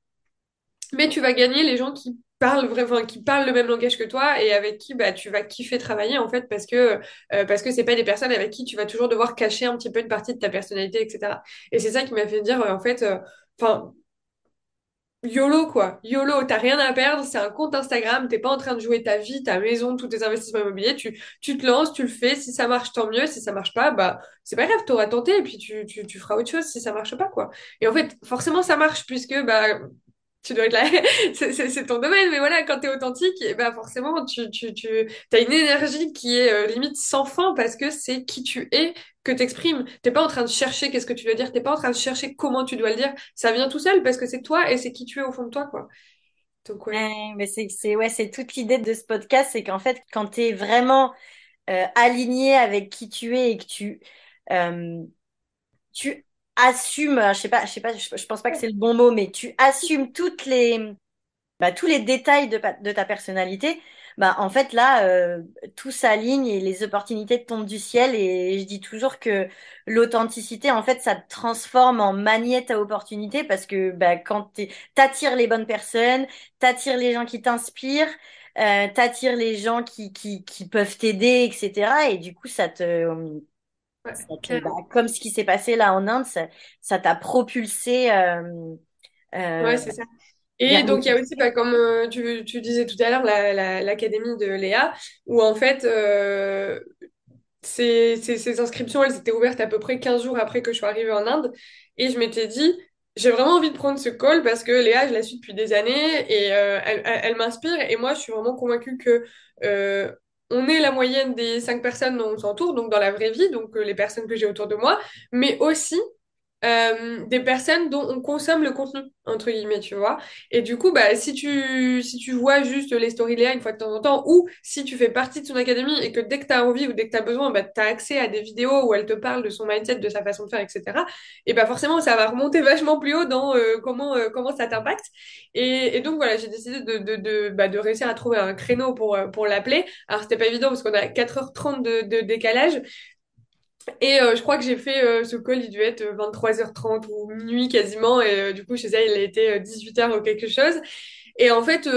mais tu vas gagner les gens qui parlent vraiment, qui parlent le même langage que toi et avec qui bah, tu vas kiffer travailler en fait parce que euh, parce que c'est pas des personnes avec qui tu vas toujours devoir cacher un petit peu une partie de ta personnalité, etc. Et c'est ça qui m'a fait dire en fait, euh, enfin. YOLO quoi, YOLO, t'as rien à perdre, c'est un compte Instagram, t'es pas en train de jouer ta vie, ta maison, tous tes investissements immobiliers, tu, tu te lances, tu le fais, si ça marche tant mieux, si ça marche pas, bah c'est pas grave, t'auras tenté et puis tu, tu, tu feras autre chose si ça marche pas quoi. Et en fait, forcément ça marche puisque bah tu dois être là, c'est ton domaine, mais voilà, quand tu es authentique, et ben forcément, tu, tu, tu as une énergie qui est euh, limite sans fin parce que c'est qui tu es que t'exprimes. T'es pas en train de chercher qu'est-ce que tu dois dire, t'es pas en train de chercher comment tu dois le dire. Ça vient tout seul parce que c'est toi et c'est qui tu es au fond de toi, quoi. Donc, ouais. mais c'est, ouais, toute l'idée de ce podcast, c'est qu'en fait, quand tu es vraiment euh, aligné avec qui tu es et que tu, euh, tu assume, je sais pas, je sais pas, je, pense pas que c'est le bon mot, mais tu assumes toutes les, bah, tous les détails de, de ta personnalité, bah, en fait, là, euh, tout s'aligne et les opportunités tombent du ciel. Et je dis toujours que l'authenticité, en fait, ça te transforme en magnète à opportunité parce que bah, quand t'attires les bonnes personnes, t'attires les gens qui t'inspirent, euh, t'attires les gens qui, qui, qui peuvent t'aider, etc. Et du coup, ça te bah, comme ce qui s'est passé là en Inde, ça t'a propulsé. Euh, euh, ouais, c'est ça. Et donc, il y a aussi, bah, comme euh, tu, tu, disais tout à l'heure, l'académie la, de Léa, où en fait, euh, ces, ces, ces, inscriptions, elles étaient ouvertes à peu près 15 jours après que je sois arrivée en Inde. Et je m'étais dit, j'ai vraiment envie de prendre ce call parce que Léa, je la suis depuis des années et euh, elle, elle, elle m'inspire. Et moi, je suis vraiment convaincue que on est la moyenne des cinq personnes dont on s'entoure, donc dans la vraie vie, donc euh, les personnes que j'ai autour de moi, mais aussi euh, des personnes dont on consomme le contenu entre guillemets tu vois. Et du coup bah si tu si tu vois juste les stories Léa une fois de temps en temps ou si tu fais partie de son académie et que dès que tu as envie ou dès que tu as besoin bah tu as accès à des vidéos où elle te parle de son mindset de sa façon de faire etc et bah forcément ça va remonter vachement plus haut dans euh, comment euh, comment ça t'impacte. Et, et, donc voilà j'ai décidé de de, de, bah, de réussir à trouver un créneau pour pour l'appeler. Alors c'était pas évident parce qu'on a 4h30 de, de décalage et euh, je crois que j'ai fait euh, ce call, il devait être 23h30 ou minuit quasiment. Et euh, du coup, chez elle, il a été 18h ou quelque chose. Et en fait,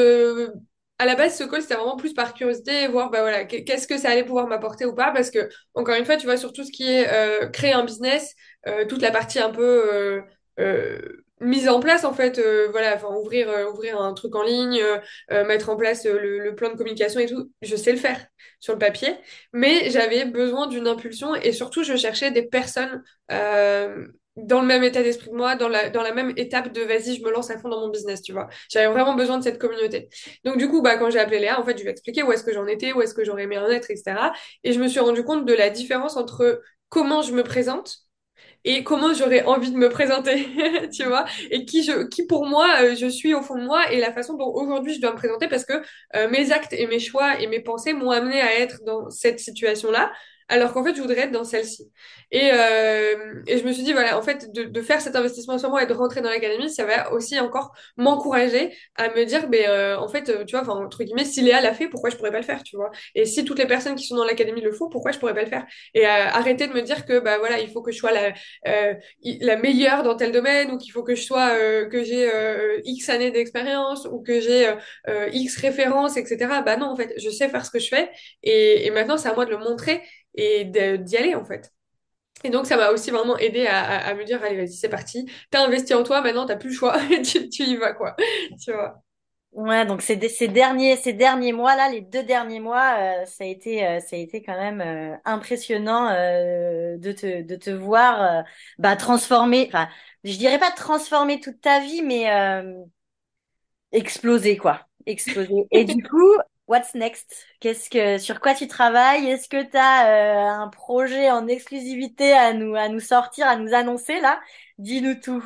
à la base, ce call, c'était vraiment plus par curiosité, voir bah, voilà, qu'est-ce que ça allait pouvoir m'apporter ou pas. Parce que, encore une fois, tu vois, sur tout ce qui est créer un business, toute la partie un peu mise en place en fait euh, voilà enfin ouvrir euh, ouvrir un truc en ligne euh, mettre en place le, le, plan de communication et tout je sais le faire sur le papier mais j'avais besoin d'une impulsion et surtout je cherchais des personnes dans le même état d'esprit que moi dans la dans la même étape de vas-y je me lance à fond dans mon business tu vois. J'avais vraiment besoin de cette communauté. Donc du coup bah quand j'ai appelé Léa en fait je lui ai expliqué où est-ce que j'en étais où est-ce que j'aurais aimé en être etc et je me suis rendu compte de la différence entre comment je me présente et comment j'aurais envie de me présenter, tu vois, et qui je, qui pour moi euh, je suis au fond de moi et la façon dont aujourd'hui je dois me présenter parce que euh, mes actes et mes choix et mes pensées m'ont amené à être dans cette situation-là. Alors qu'en fait, je voudrais être dans celle-ci. Et, euh, et je me suis dit, voilà, en fait, de, de faire cet investissement sur moi et de rentrer dans l'académie, ça va aussi encore m'encourager à me dire, ben, euh, en fait, tu vois, entre guillemets, si Léa l'a fait, pourquoi je pourrais pas le faire, tu vois? Et si toutes les personnes qui sont dans l'académie le font, pourquoi je pourrais pas le faire? Et euh, arrêter de me dire que, bah voilà, il faut que je sois la, euh, la meilleure dans tel domaine ou qu'il faut que je sois euh, que j'ai X années d'expérience ou que j'ai X références, etc. Bah non, en fait, je sais faire ce que je fais et, et maintenant c'est à moi de le montrer et d'y aller en fait. Et donc ça m'a aussi vraiment aidé à, à, à me dire allez vas-y c'est parti, t'as investi en toi, maintenant t'as plus le choix, tu, tu y vas quoi, tu vois. Ouais, donc ces, ces derniers, ces derniers mois-là, les deux derniers mois, euh, ça a été, euh, ça a été quand même euh, impressionnant euh, de te, de te voir bah, transformer, enfin, je dirais pas transformer toute ta vie, mais exploser, quoi. Exploser. Et du coup, what's next? Qu'est-ce que, sur quoi tu travailles? Est-ce que tu as un projet en exclusivité à nous, à nous sortir, à nous annoncer, là? Dis-nous tout.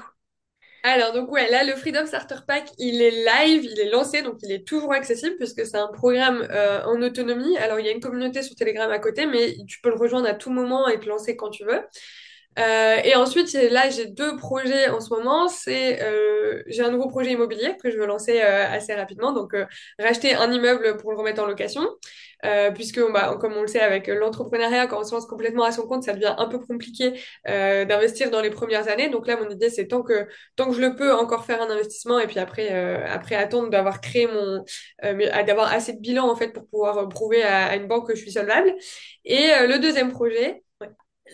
Alors, donc, ouais, là, le Freedom Starter Pack, il est live, il est lancé, donc il est toujours accessible puisque c'est un programme euh, en autonomie. Alors, il y a une communauté sur Telegram à côté, mais tu peux le rejoindre à tout moment et te lancer quand tu veux. Euh, et ensuite, là, j'ai deux projets en ce moment. C'est, euh, j'ai un nouveau projet immobilier que je veux lancer euh, assez rapidement. Donc, euh, racheter un immeuble pour le remettre en location. Euh, puisque, bah, comme on le sait, avec l'entrepreneuriat, quand on se lance complètement à son compte, ça devient un peu compliqué euh, d'investir dans les premières années. Donc là, mon idée, c'est tant que tant que je le peux, encore faire un investissement et puis après, après attendre d'avoir créé mon, d'avoir assez de bilan en fait pour pouvoir prouver à, à, une banque que je suis solvable. Et le deuxième projet.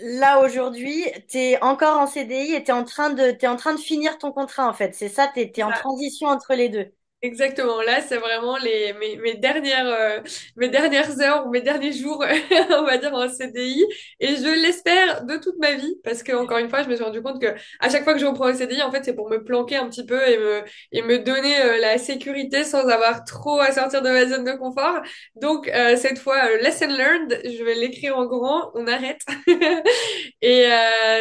Là aujourd'hui, tu es encore en CDI et tu es en train de t'es en train de finir ton contrat en fait. C'est ça, tu es, en transition entre les deux. Exactement. Là, c'est vraiment les mes, dernières euh, mes dernières heures ou mes derniers jours, on va dire en CDI. Et je l'espère de toute ma vie parce que encore une fois, je me suis rendu compte que à chaque fois que je reprends un CDI, en fait, c'est pour me planquer un petit peu et me et me donner euh, la sécurité sans avoir trop à sortir de ma zone de confort. Donc euh, cette fois, lesson learned, je vais l'écrire en grand. On arrête. et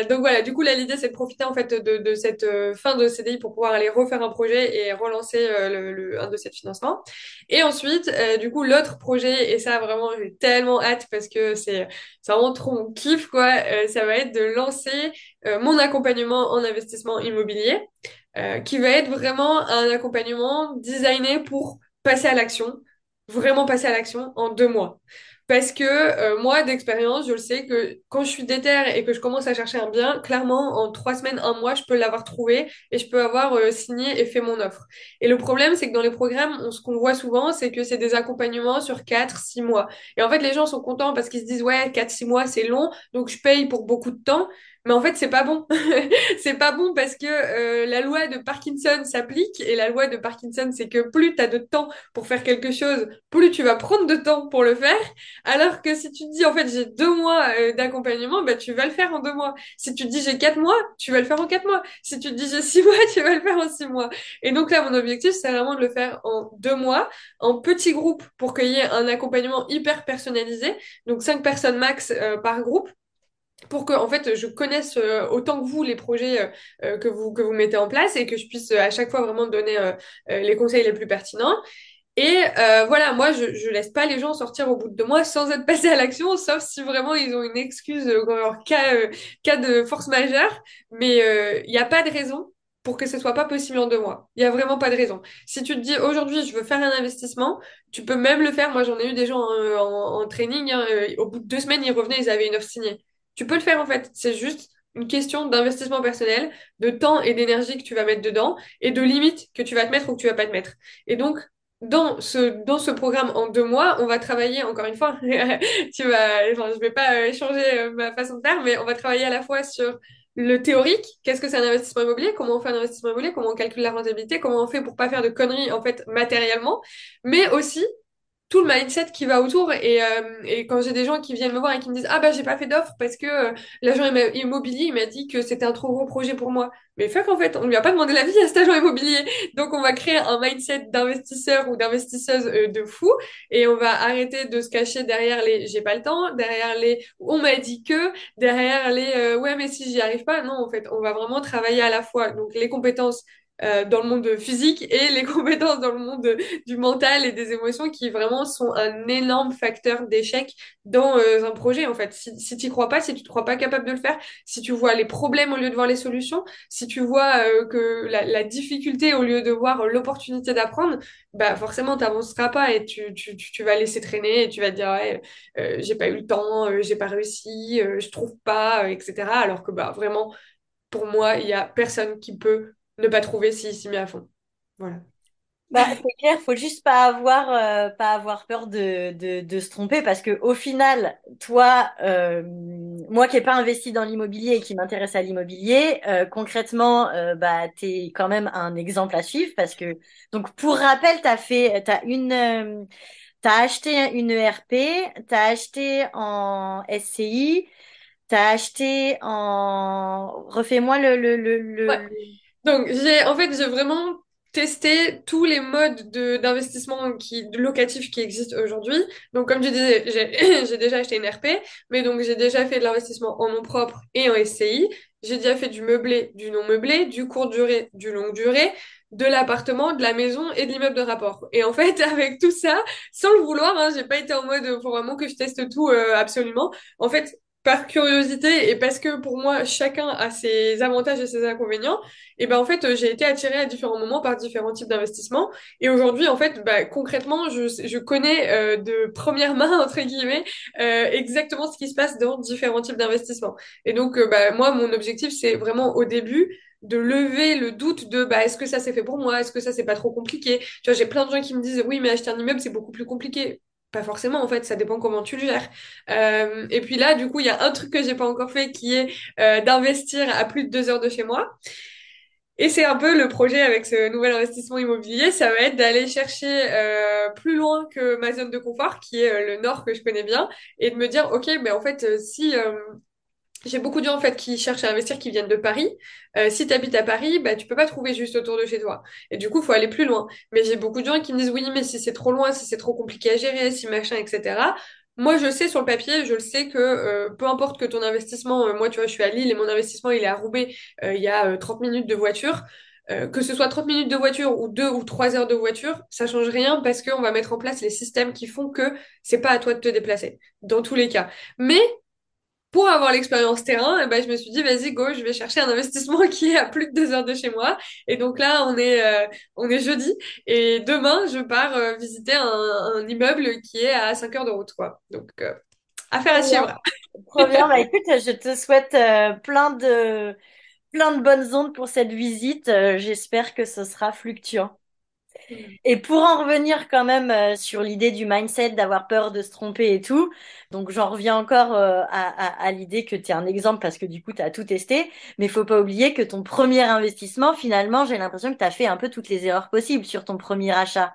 donc voilà. Du coup, là, l'idée, c'est de profiter en fait de de cette fin de CDI pour pouvoir aller refaire un projet et relancer le le, un dossier de financement. Et ensuite, euh, du coup, l'autre projet, et ça vraiment, j'ai tellement hâte parce que c'est vraiment trop mon kiff, quoi, euh, ça va être de lancer euh, mon accompagnement en investissement immobilier, qui va être vraiment un accompagnement designé pour passer à l'action, vraiment passer à l'action en deux mois. Parce que euh, moi, d'expérience, je le sais que quand je suis déter et que je commence à chercher un bien, clairement, en trois semaines, un mois, je peux l'avoir trouvé et je peux avoir euh, signé et fait mon offre. Et le problème, c'est que dans les programmes, on, ce qu'on voit souvent, c'est que c'est des accompagnements sur quatre, six mois. Et en fait, les gens sont contents parce qu'ils se disent, ouais, quatre, six mois, c'est long, donc je paye pour beaucoup de temps. Mais en fait, c'est pas bon. c'est pas bon parce que euh, la loi de Parkinson s'applique et la loi de Parkinson, c'est que plus tu as de temps pour faire quelque chose, plus tu vas prendre de temps pour le faire. Alors que si tu te dis, en fait, j'ai deux mois euh, d'accompagnement, bah, tu vas le faire en deux mois. Si tu te dis, j'ai quatre mois, tu vas le faire en quatre mois. Si tu te dis, j'ai six mois, tu vas le faire en six mois. Et donc là, mon objectif, c'est vraiment de le faire en deux mois, en petits groupes, pour qu'il y ait un accompagnement hyper personnalisé. Donc cinq personnes max euh, par groupe pour que en fait je connaisse euh, autant que vous les projets euh, euh, que vous que vous mettez en place et que je puisse à chaque fois vraiment donner les conseils les plus pertinents et voilà moi je je laisse pas les gens sortir au bout de deux mois sans être passés à l'action sauf si vraiment ils ont une excuse en cas cas de force majeure mais il n'y a pas de raison pour que ce soit pas possible en deux mois. Il y a vraiment pas de raison. Si tu te dis aujourd'hui je veux faire un investissement, tu peux même le faire. Moi j'en ai eu des gens en, en, en training. Hein, au bout de deux semaines ils revenaient, ils avaient une offre signée. Tu peux le faire en fait. C'est juste une question d'investissement personnel, de temps et d'énergie que tu vas mettre dedans et de limites que tu vas te mettre ou que tu vas pas te mettre. Et donc, dans ce, dans ce programme en deux mois, on va travailler, encore une fois, tu vas, enfin, je vais pas euh, changer euh, ma façon de faire, mais on va travailler à la fois sur le théorique, qu'est-ce que c'est un investissement immobilier, comment on fait un investissement immobilier, comment on calcule la rentabilité, comment on fait pour pas faire de conneries, en fait, matériellement, mais aussi tout le mindset qui va autour. Et, euh, et quand j'ai des gens qui viennent me voir et qui me disent Ah bah j'ai pas fait d'offre parce que euh, l'agent immo- immobilier il m'a dit que c'était un trop gros projet pour moi. Mais fuck en fait, on lui a pas demandé l'avis à cet agent immobilier. Donc on va créer un mindset d'investisseur ou d'investisseuse euh, de fou et on va arrêter de se cacher derrière les j'ai pas le temps, derrière les on m'a dit que, derrière les euh, ouais mais si j'y arrive pas. Non en fait, on va vraiment travailler à la fois donc les compétences euh, dans le monde physique et les compétences dans le monde du mental et des émotions qui vraiment sont un énorme facteur d'échec dans euh, un projet en fait. Si, si tu crois pas, si tu te crois pas capable de le faire, si tu vois les problèmes au lieu de voir les solutions, si tu vois euh, que la, la difficulté au lieu de voir l'opportunité d'apprendre, bah forcément t'avanceras pas et tu, tu, tu, vas laisser traîner et tu vas te dire ouais euh, j'ai pas eu le temps, j'ai pas réussi, je trouve pas, etc. Alors que bah vraiment pour moi il y a personne qui peut ne pas trouver s'il s'y met à fond. Voilà. Bah, c'est clair, faut juste pas avoir, euh, pas avoir peur de, de, de se tromper parce que au final, toi, euh, moi qui n'ai pas investi dans l'immobilier et qui m'intéresse à l'immobilier, euh, concrètement, bah, t'es quand même un exemple à suivre parce que, donc, pour rappel, t'as fait, t'as une, t'as acheté une ERP, t'as acheté en SCI, t'as acheté en, refais-moi le, le, le, Ouais. Donc, j'ai, en fait, j'ai vraiment testé tous les modes de, d'investissement qui, locatifs qui existent aujourd'hui. Donc, comme je disais, j'ai, j'ai déjà acheté une RP, mais donc j'ai déjà fait de l'investissement en nom propre et en SCI. J'ai déjà fait du meublé, du non meublé, du court durée, du longue durée, de l'appartement, de la maison et de l'immeuble de rapport. Et en fait, avec tout ça, sans le vouloir, hein, j'ai pas été en mode, faut vraiment que je teste tout, euh, absolument. En fait, par curiosité et parce que pour moi, chacun a ses avantages et ses inconvénients, et ben en fait, j'ai été attirée à différents moments par différents types d'investissements. Et aujourd'hui, en fait, bah, concrètement, je, je connais euh, de première main, entre guillemets, euh, exactement ce qui se passe dans différents types d'investissements. Et donc, euh, bah, moi, mon objectif, c'est vraiment au début de lever le doute de bah, est-ce que ça c'est fait pour moi, est-ce que ça c'est pas trop compliqué? Tu vois, j'ai plein de gens qui me disent oui, mais acheter un immeuble, c'est beaucoup plus compliqué. Pas forcément, en fait, ça dépend comment tu le gères. Euh, et puis là, du coup, il y a un truc que j'ai pas encore fait qui est euh, d'investir à plus de deux heures de chez moi. Et c'est un peu le projet avec ce nouvel investissement immobilier, ça va être d'aller chercher euh, plus loin que ma zone de confort, qui est euh, le nord que je connais bien, et de me dire, ok, mais en fait, euh, si euh, j'ai beaucoup de gens en fait qui cherchent à investir, qui viennent de Paris, euh, si tu habites à Paris, bah tu peux pas trouver juste autour de chez toi. Et du coup, faut aller plus loin. Mais j'ai beaucoup de gens qui me disent, oui, mais si c'est trop loin, si c'est trop compliqué à gérer, si machin, etc. Moi, je sais sur le papier, je le sais que euh, peu importe que ton investissement, euh, moi, tu vois, je suis à Lille et mon investissement, il est à Roubaix, euh, il y a euh, 30 minutes de voiture. Euh, que ce soit 30 minutes de voiture ou 2 ou 3 heures de voiture, ça change rien parce qu'on va mettre en place les systèmes qui font que c'est pas à toi de te déplacer, dans tous les cas. Mais pour avoir l'expérience terrain, eh ben, je me suis dit, vas-y, go, je vais chercher un investissement qui est à plus de deux heures de chez moi. Et donc là, on est, euh, on est jeudi. Et demain, je pars euh, visiter un, un immeuble qui est à cinq heures de route, quoi. Donc, euh, affaire à suivre. Trop bien. Bah écoute, je te souhaite euh, plein de plein de bonnes ondes pour cette visite. Euh, j'espère que ce sera fluctuant. Et pour en revenir quand même euh, sur l'idée du mindset, d'avoir peur de se tromper et tout, donc j'en reviens encore euh, à, l'idée que tu es un exemple parce que du coup tu as tout testé, mais faut pas oublier que ton premier investissement, finalement, j'ai l'impression que tu as fait un peu toutes les erreurs possibles sur ton premier achat.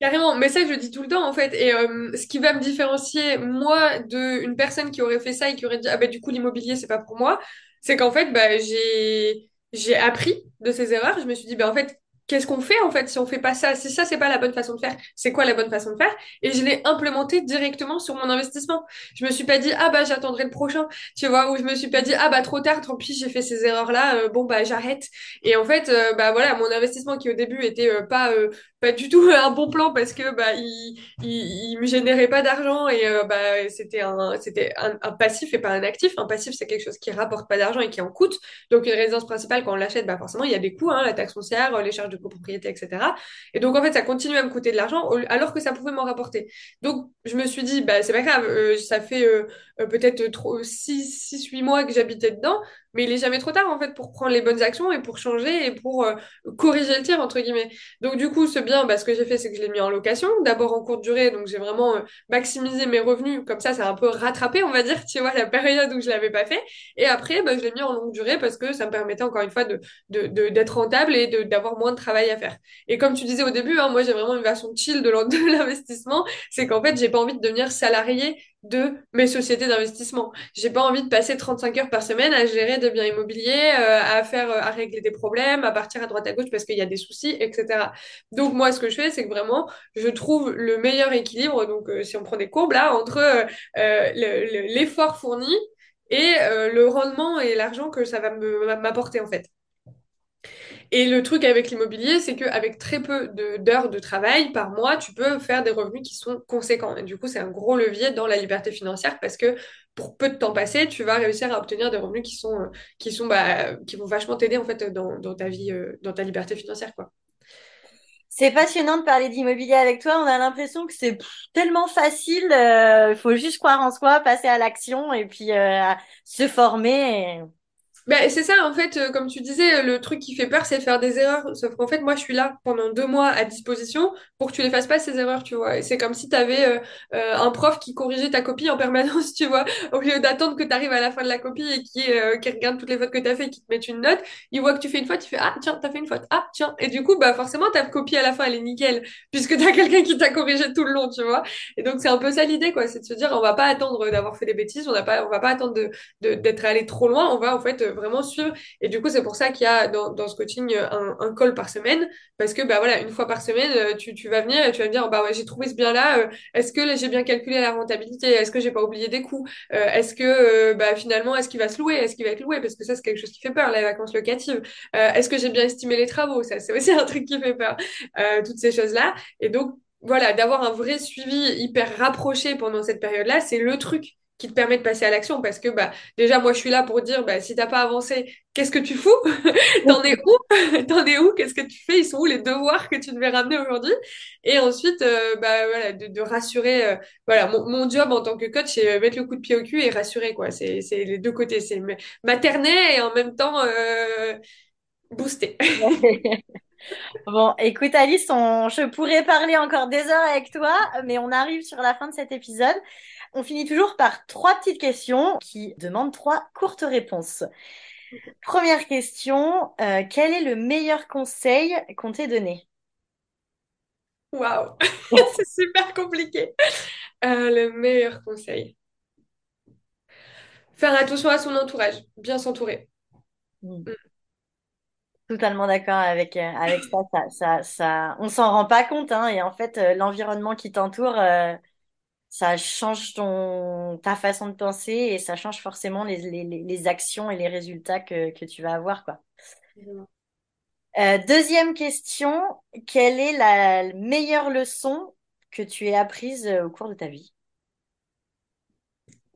Carrément, mais ça je le dis tout le temps en fait. Et euh, ce qui va me différencier moi de une personne qui aurait fait ça et qui aurait dit ah bah du coup l'immobilier c'est pas pour moi, c'est qu'en fait bah j'ai j'ai appris de ces erreurs. Je me suis dit bah en fait qu'est-ce qu'on fait en fait si on fait pas ça? Si ça c'est pas la bonne façon de faire, c'est quoi la bonne façon de faire? Et je l'ai implémenté directement sur mon investissement. Je me suis pas dit ah bah j'attendrai le prochain, tu vois, ou je me suis pas dit ah bah trop tard, tant pis j'ai fait ces erreurs là, bon bah j'arrête. Et en fait euh, bah voilà mon investissement qui au début était euh, pas euh, pas du tout un bon plan parce que bah il il, il me générait pas d'argent et euh, bah c'était un c'était un, passif et pas un actif un passif c'est quelque chose qui rapporte pas d'argent et qui en coûte donc une résidence principale quand on l'achète bah forcément il y a des coûts hein, la taxe foncière les charges copropriété etc et donc en fait ça continue à me coûter de l'argent alors que ça pouvait m'en rapporter. Donc je me suis dit bah c'est pas grave euh, ça fait euh, euh, peut-être trop six six huit mois que j'habitais dedans mais il est jamais trop tard en fait pour prendre les bonnes actions et pour changer et pour euh, corriger le tir entre guillemets donc du coup, ce bien, bah, ce que j'ai fait, c'est que je l'ai mis en location, d'abord en courte durée, donc j'ai vraiment euh, maximisé mes revenus, comme ça, ça a un peu rattrapé, on va dire, tu vois, la période où je l'avais pas fait. Et après, bah, je l'ai mis en longue durée parce que ça me permettait encore une fois de, de, de- d'être rentable et d'avoir moins de travail à faire. Et comme tu disais au début, hein, moi j'ai vraiment une version chill de l'investissement, c'est qu'en fait j'ai pas envie de devenir salarié de mes sociétés d'investissement. J'ai pas envie de passer 35 heures par semaine à gérer des biens immobiliers, euh, à faire, à régler des problèmes, à partir à droite à gauche parce qu'il y a des soucis, etc. Donc moi ce que je fais, c'est que vraiment je trouve le meilleur équilibre. Donc euh, si on prend des courbes là entre euh, l'effort fourni et le rendement et l'argent que ça va m'apporter en fait. Et le truc avec l'immobilier, c'est qu'avec très peu d'heures de, travail par mois, tu peux faire des revenus qui sont conséquents. Et du coup, c'est un gros levier dans la liberté financière parce que pour peu de temps passé, tu vas réussir à obtenir des revenus qui sont, qui sont, bah, qui vont vachement t'aider en fait dans, dans, ta vie, euh, dans ta liberté financière. C'est passionnant de parler d'immobilier avec toi. On a l'impression que c'est tellement facile. Il euh, faut juste croire en soi, passer à l'action et puis euh, se former. Ben, c'est ça, en fait, euh, comme tu disais, le truc qui fait peur, c'est faire des erreurs. Sauf qu'en fait, moi, je suis là pendant deux mois à disposition pour que tu les fasses pas, ces erreurs, tu vois. Et c'est comme si tu avais euh, euh, un prof qui corrigeait ta copie en permanence, tu vois. Au lieu d'attendre que tu arrives à la fin de la copie et qui, qui regarde toutes les fautes que tu as fait et qui te met une note, il voit que tu fais une faute, il fait Ah, tiens, t'as fait une faute. Ah, tiens. Et du coup, bah forcément, ta copie à la fin, elle est nickel, puisque tu as quelqu'un qui t'a corrigé tout le long, tu vois. Et donc, c'est un peu ça l'idée, quoi. C'est de se dire, on va pas attendre d'avoir fait des bêtises, on, a pas, on va pas attendre d'être de, allé trop loin, on va en fait vraiment suivre et du coup, c'est pour ça qu'il y a dans, dans ce coaching un, un, call par semaine, parce que bah voilà, une fois par semaine, euh, tu, tu vas venir et tu vas me dire, bah ouais, j'ai trouvé ce bien-là, euh, est-ce que j'ai bien calculé la rentabilité, est-ce que j'ai pas oublié des coûts, euh, est-ce que bah finalement, est-ce qu'il va se louer, est-ce qu'il va être loué, parce que ça c'est quelque chose qui fait peur, les vacances locatives, est-ce que j'ai bien estimé les travaux, ça c'est aussi un truc qui fait peur, toutes ces choses-là, et donc voilà, d'avoir un vrai suivi hyper rapproché pendant cette période-là, c'est le truc qui te permet de passer à l'action parce que bah déjà moi je suis là pour dire bah si t'as pas avancé qu'est-ce que tu fous? T'en es où? T'en es où? Qu'est-ce que tu fais? Ils sont où les devoirs que tu devais ramener aujourd'hui? Et ensuite euh, bah voilà de, rassurer euh, voilà mon, mon, job en tant que coach c'est mettre le coup de pied au cul et rassurer quoi. C'est c'est les deux côtés. C'est materner et en même temps euh, booster. Bon, écoute Alice, on... je pourrais parler encore des heures avec toi, mais on arrive sur la fin de cet épisode. On finit toujours par trois petites questions qui demandent trois courtes réponses. Première question, euh, quel est le meilleur conseil qu'on t'ait donné? Waouh, c'est super compliqué. Euh, le meilleur conseil. Faire attention à son entourage, bien s'entourer. Hmm. Hmm. Totalement d'accord avec, euh, avec ça, ça, ça, ça, on s'en rend pas compte, hein, et en fait, l'environnement qui t'entoure, ça change ton, ta façon de penser et ça change forcément les, les, les actions et les résultats que, que tu vas avoir, quoi. Euh, deuxième question, quelle est la meilleure leçon que tu aies apprise euh, au cours de ta vie?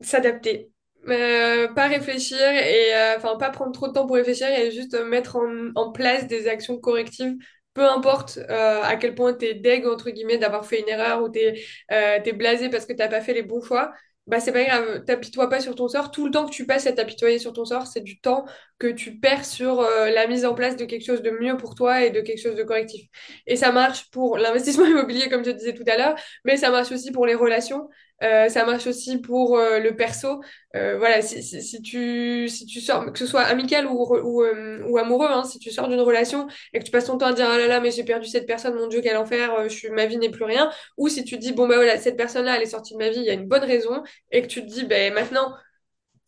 S'adapter. Euh, pas réfléchir et enfin pas prendre trop de temps pour réfléchir et juste mettre en, en place des actions correctives peu importe euh, à quel point t'es deg entre guillemets d'avoir fait une erreur ou t'es euh, t'es blasé parce que t'as pas fait les bons choix bah c'est pas grave. T'apitoie pas sur ton sort. Tout le temps que tu passes à t'apitoyer sur ton sort c'est du temps que tu perds sur euh, la mise en place de quelque chose de mieux pour toi et de quelque chose de correctif. Et ça marche pour l'investissement immobilier comme je disais tout à l'heure mais ça marche aussi pour les relations euh, ça marche aussi pour euh, le perso. Euh, voilà, si, si, si, tu, si tu sors, que ce soit amical ou, ou, ou amoureux, hein, si tu sors d'une relation et que tu passes ton temps à dire ah là là mais j'ai perdu cette personne, mon Dieu quel enfer, je suis, ma vie n'est plus rien, ou si tu dis bon bah voilà cette personne-là elle est sortie de ma vie, il y a une bonne raison. Et que tu te dis ben maintenant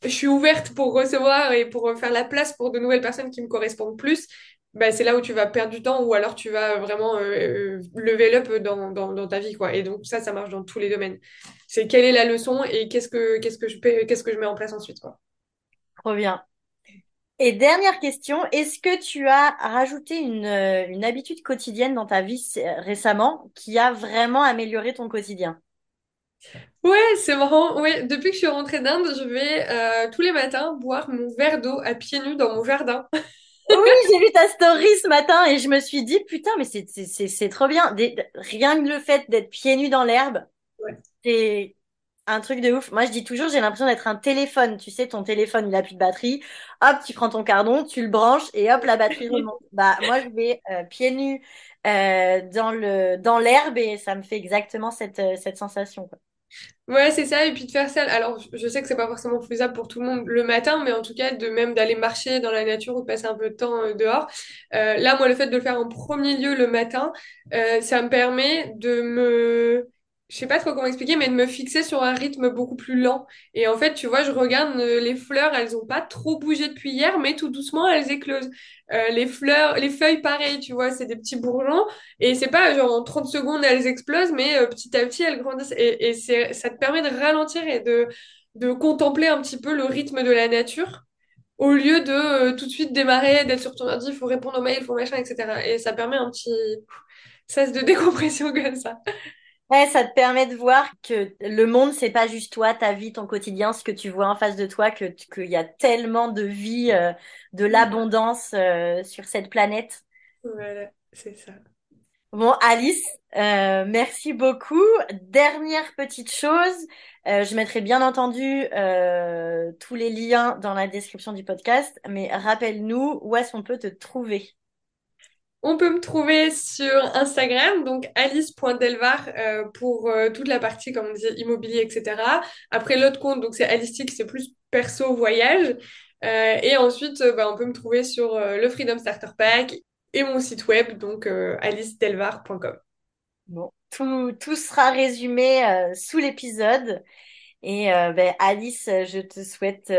je suis ouverte pour recevoir et pour faire la place pour de nouvelles personnes qui me correspondent plus, bah, c'est là où tu vas perdre du temps ou alors tu vas vraiment euh, lever up dans, dans, dans, ta vie quoi. Et donc ça ça marche dans tous les domaines. C'est quelle est la leçon et qu'est-ce que qu'est-ce que je qu'est-ce que je mets en place ensuite quoi. Trop bien. Et dernière question est-ce que tu as rajouté une, euh, une habitude quotidienne dans ta vie récemment qui a vraiment amélioré ton quotidien? Ouais, c'est marrant. Ouais, depuis que je suis rentrée d'Inde, je vais euh, tous les matins boire mon verre d'eau à pieds nus dans mon jardin. Oui, j'ai vu ta story ce matin et je me suis dit, putain, mais c'est, c'est, c'est trop bien. rien que le fait d'être pieds nus dans l'herbe, c'est un truc de ouf. Moi, je dis toujours, j'ai l'impression d'être un téléphone. Tu sais, ton téléphone, il a plus de batterie. Hop, tu prends ton cardon, tu le branches et hop, la batterie remonte. Bah, moi, je vais euh, pieds nus euh, dans le dans l'herbe et ça me fait exactement cette, euh, cette sensation. Quoi. Ouais, c'est ça, et puis de faire ça. Alors, je sais que c'est pas forcément faisable pour tout le monde le matin, mais en tout cas, de même d'aller marcher dans la nature ou de passer un peu de temps euh, dehors. Euh, là, moi, le fait de le faire en premier lieu le matin, euh, ça me permet de me, je sais pas trop comment expliquer, mais de me fixer sur un rythme beaucoup plus lent. Et en fait, tu vois, je regarde euh, les fleurs, elles ont pas trop bougé depuis hier, mais tout doucement, elles éclosent. Euh, les fleurs, les feuilles, pareil, tu vois, c'est des petits bourgeons. Et c'est pas genre en 30 secondes elles explosent, mais euh, petit à petit elles grandissent. Et, ça te permet de ralentir et de, de contempler un petit peu le rythme de la nature au lieu de tout de suite démarrer, d'être sur ton ordi, il faut répondre aux mails, il faut machin, etc. Et ça permet un petit sas de décompression comme ça. Ouais, ça te permet de voir que le monde, c'est pas juste toi, ta vie, ton quotidien, ce que tu vois en face de toi, que qu'il y a tellement de vie, euh, de l'abondance euh, sur cette planète. Voilà, c'est ça. Bon, Alice, euh, merci beaucoup. Dernière petite chose, euh, je mettrai bien entendu euh, tous les liens dans la description du podcast, mais rappelle-nous où est-ce qu'on peut te trouver. On peut me trouver sur Instagram, donc alice.delvar euh, pour euh, toute la partie, comme on disait, immobilier, etc. Après, l'autre compte, donc c'est Alistique, c'est plus perso voyage. Euh, et ensuite, euh, bah, on peut me trouver sur euh, le Freedom Starter Pack et mon site web, donc euh, alicedelvar.com. Bon, tout, tout sera résumé sous l'épisode. Et ben, Alice, je te souhaite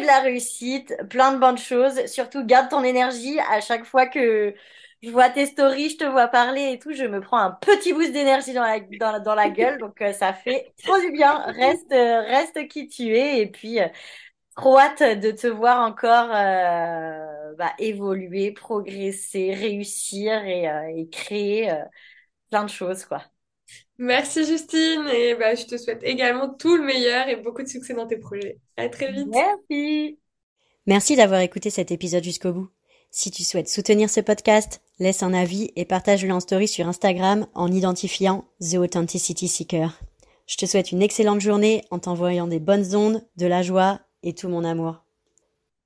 de la réussite, plein de bonnes choses. Surtout, garde ton énergie. À chaque fois que je vois tes stories, je te vois parler et tout, je me prends un petit boost d'énergie dans la, dans, dans la gueule. Donc, euh, ça fait trop du bien. Reste, euh, reste qui tu es. Et puis, euh, de te voir encore euh, bah, évoluer, progresser, réussir et, et créer plein de choses, quoi. Merci Justine, et bah, je te souhaite également tout le meilleur et beaucoup de succès dans tes projets. À très vite. Merci. Merci d'avoir écouté cet épisode jusqu'au bout. Si tu souhaites soutenir ce podcast, laisse un avis et partage-le en story sur Instagram en identifiant The Authenticity Seeker. Je te souhaite une excellente journée en t'envoyant des bonnes ondes, de la joie et tout mon amour.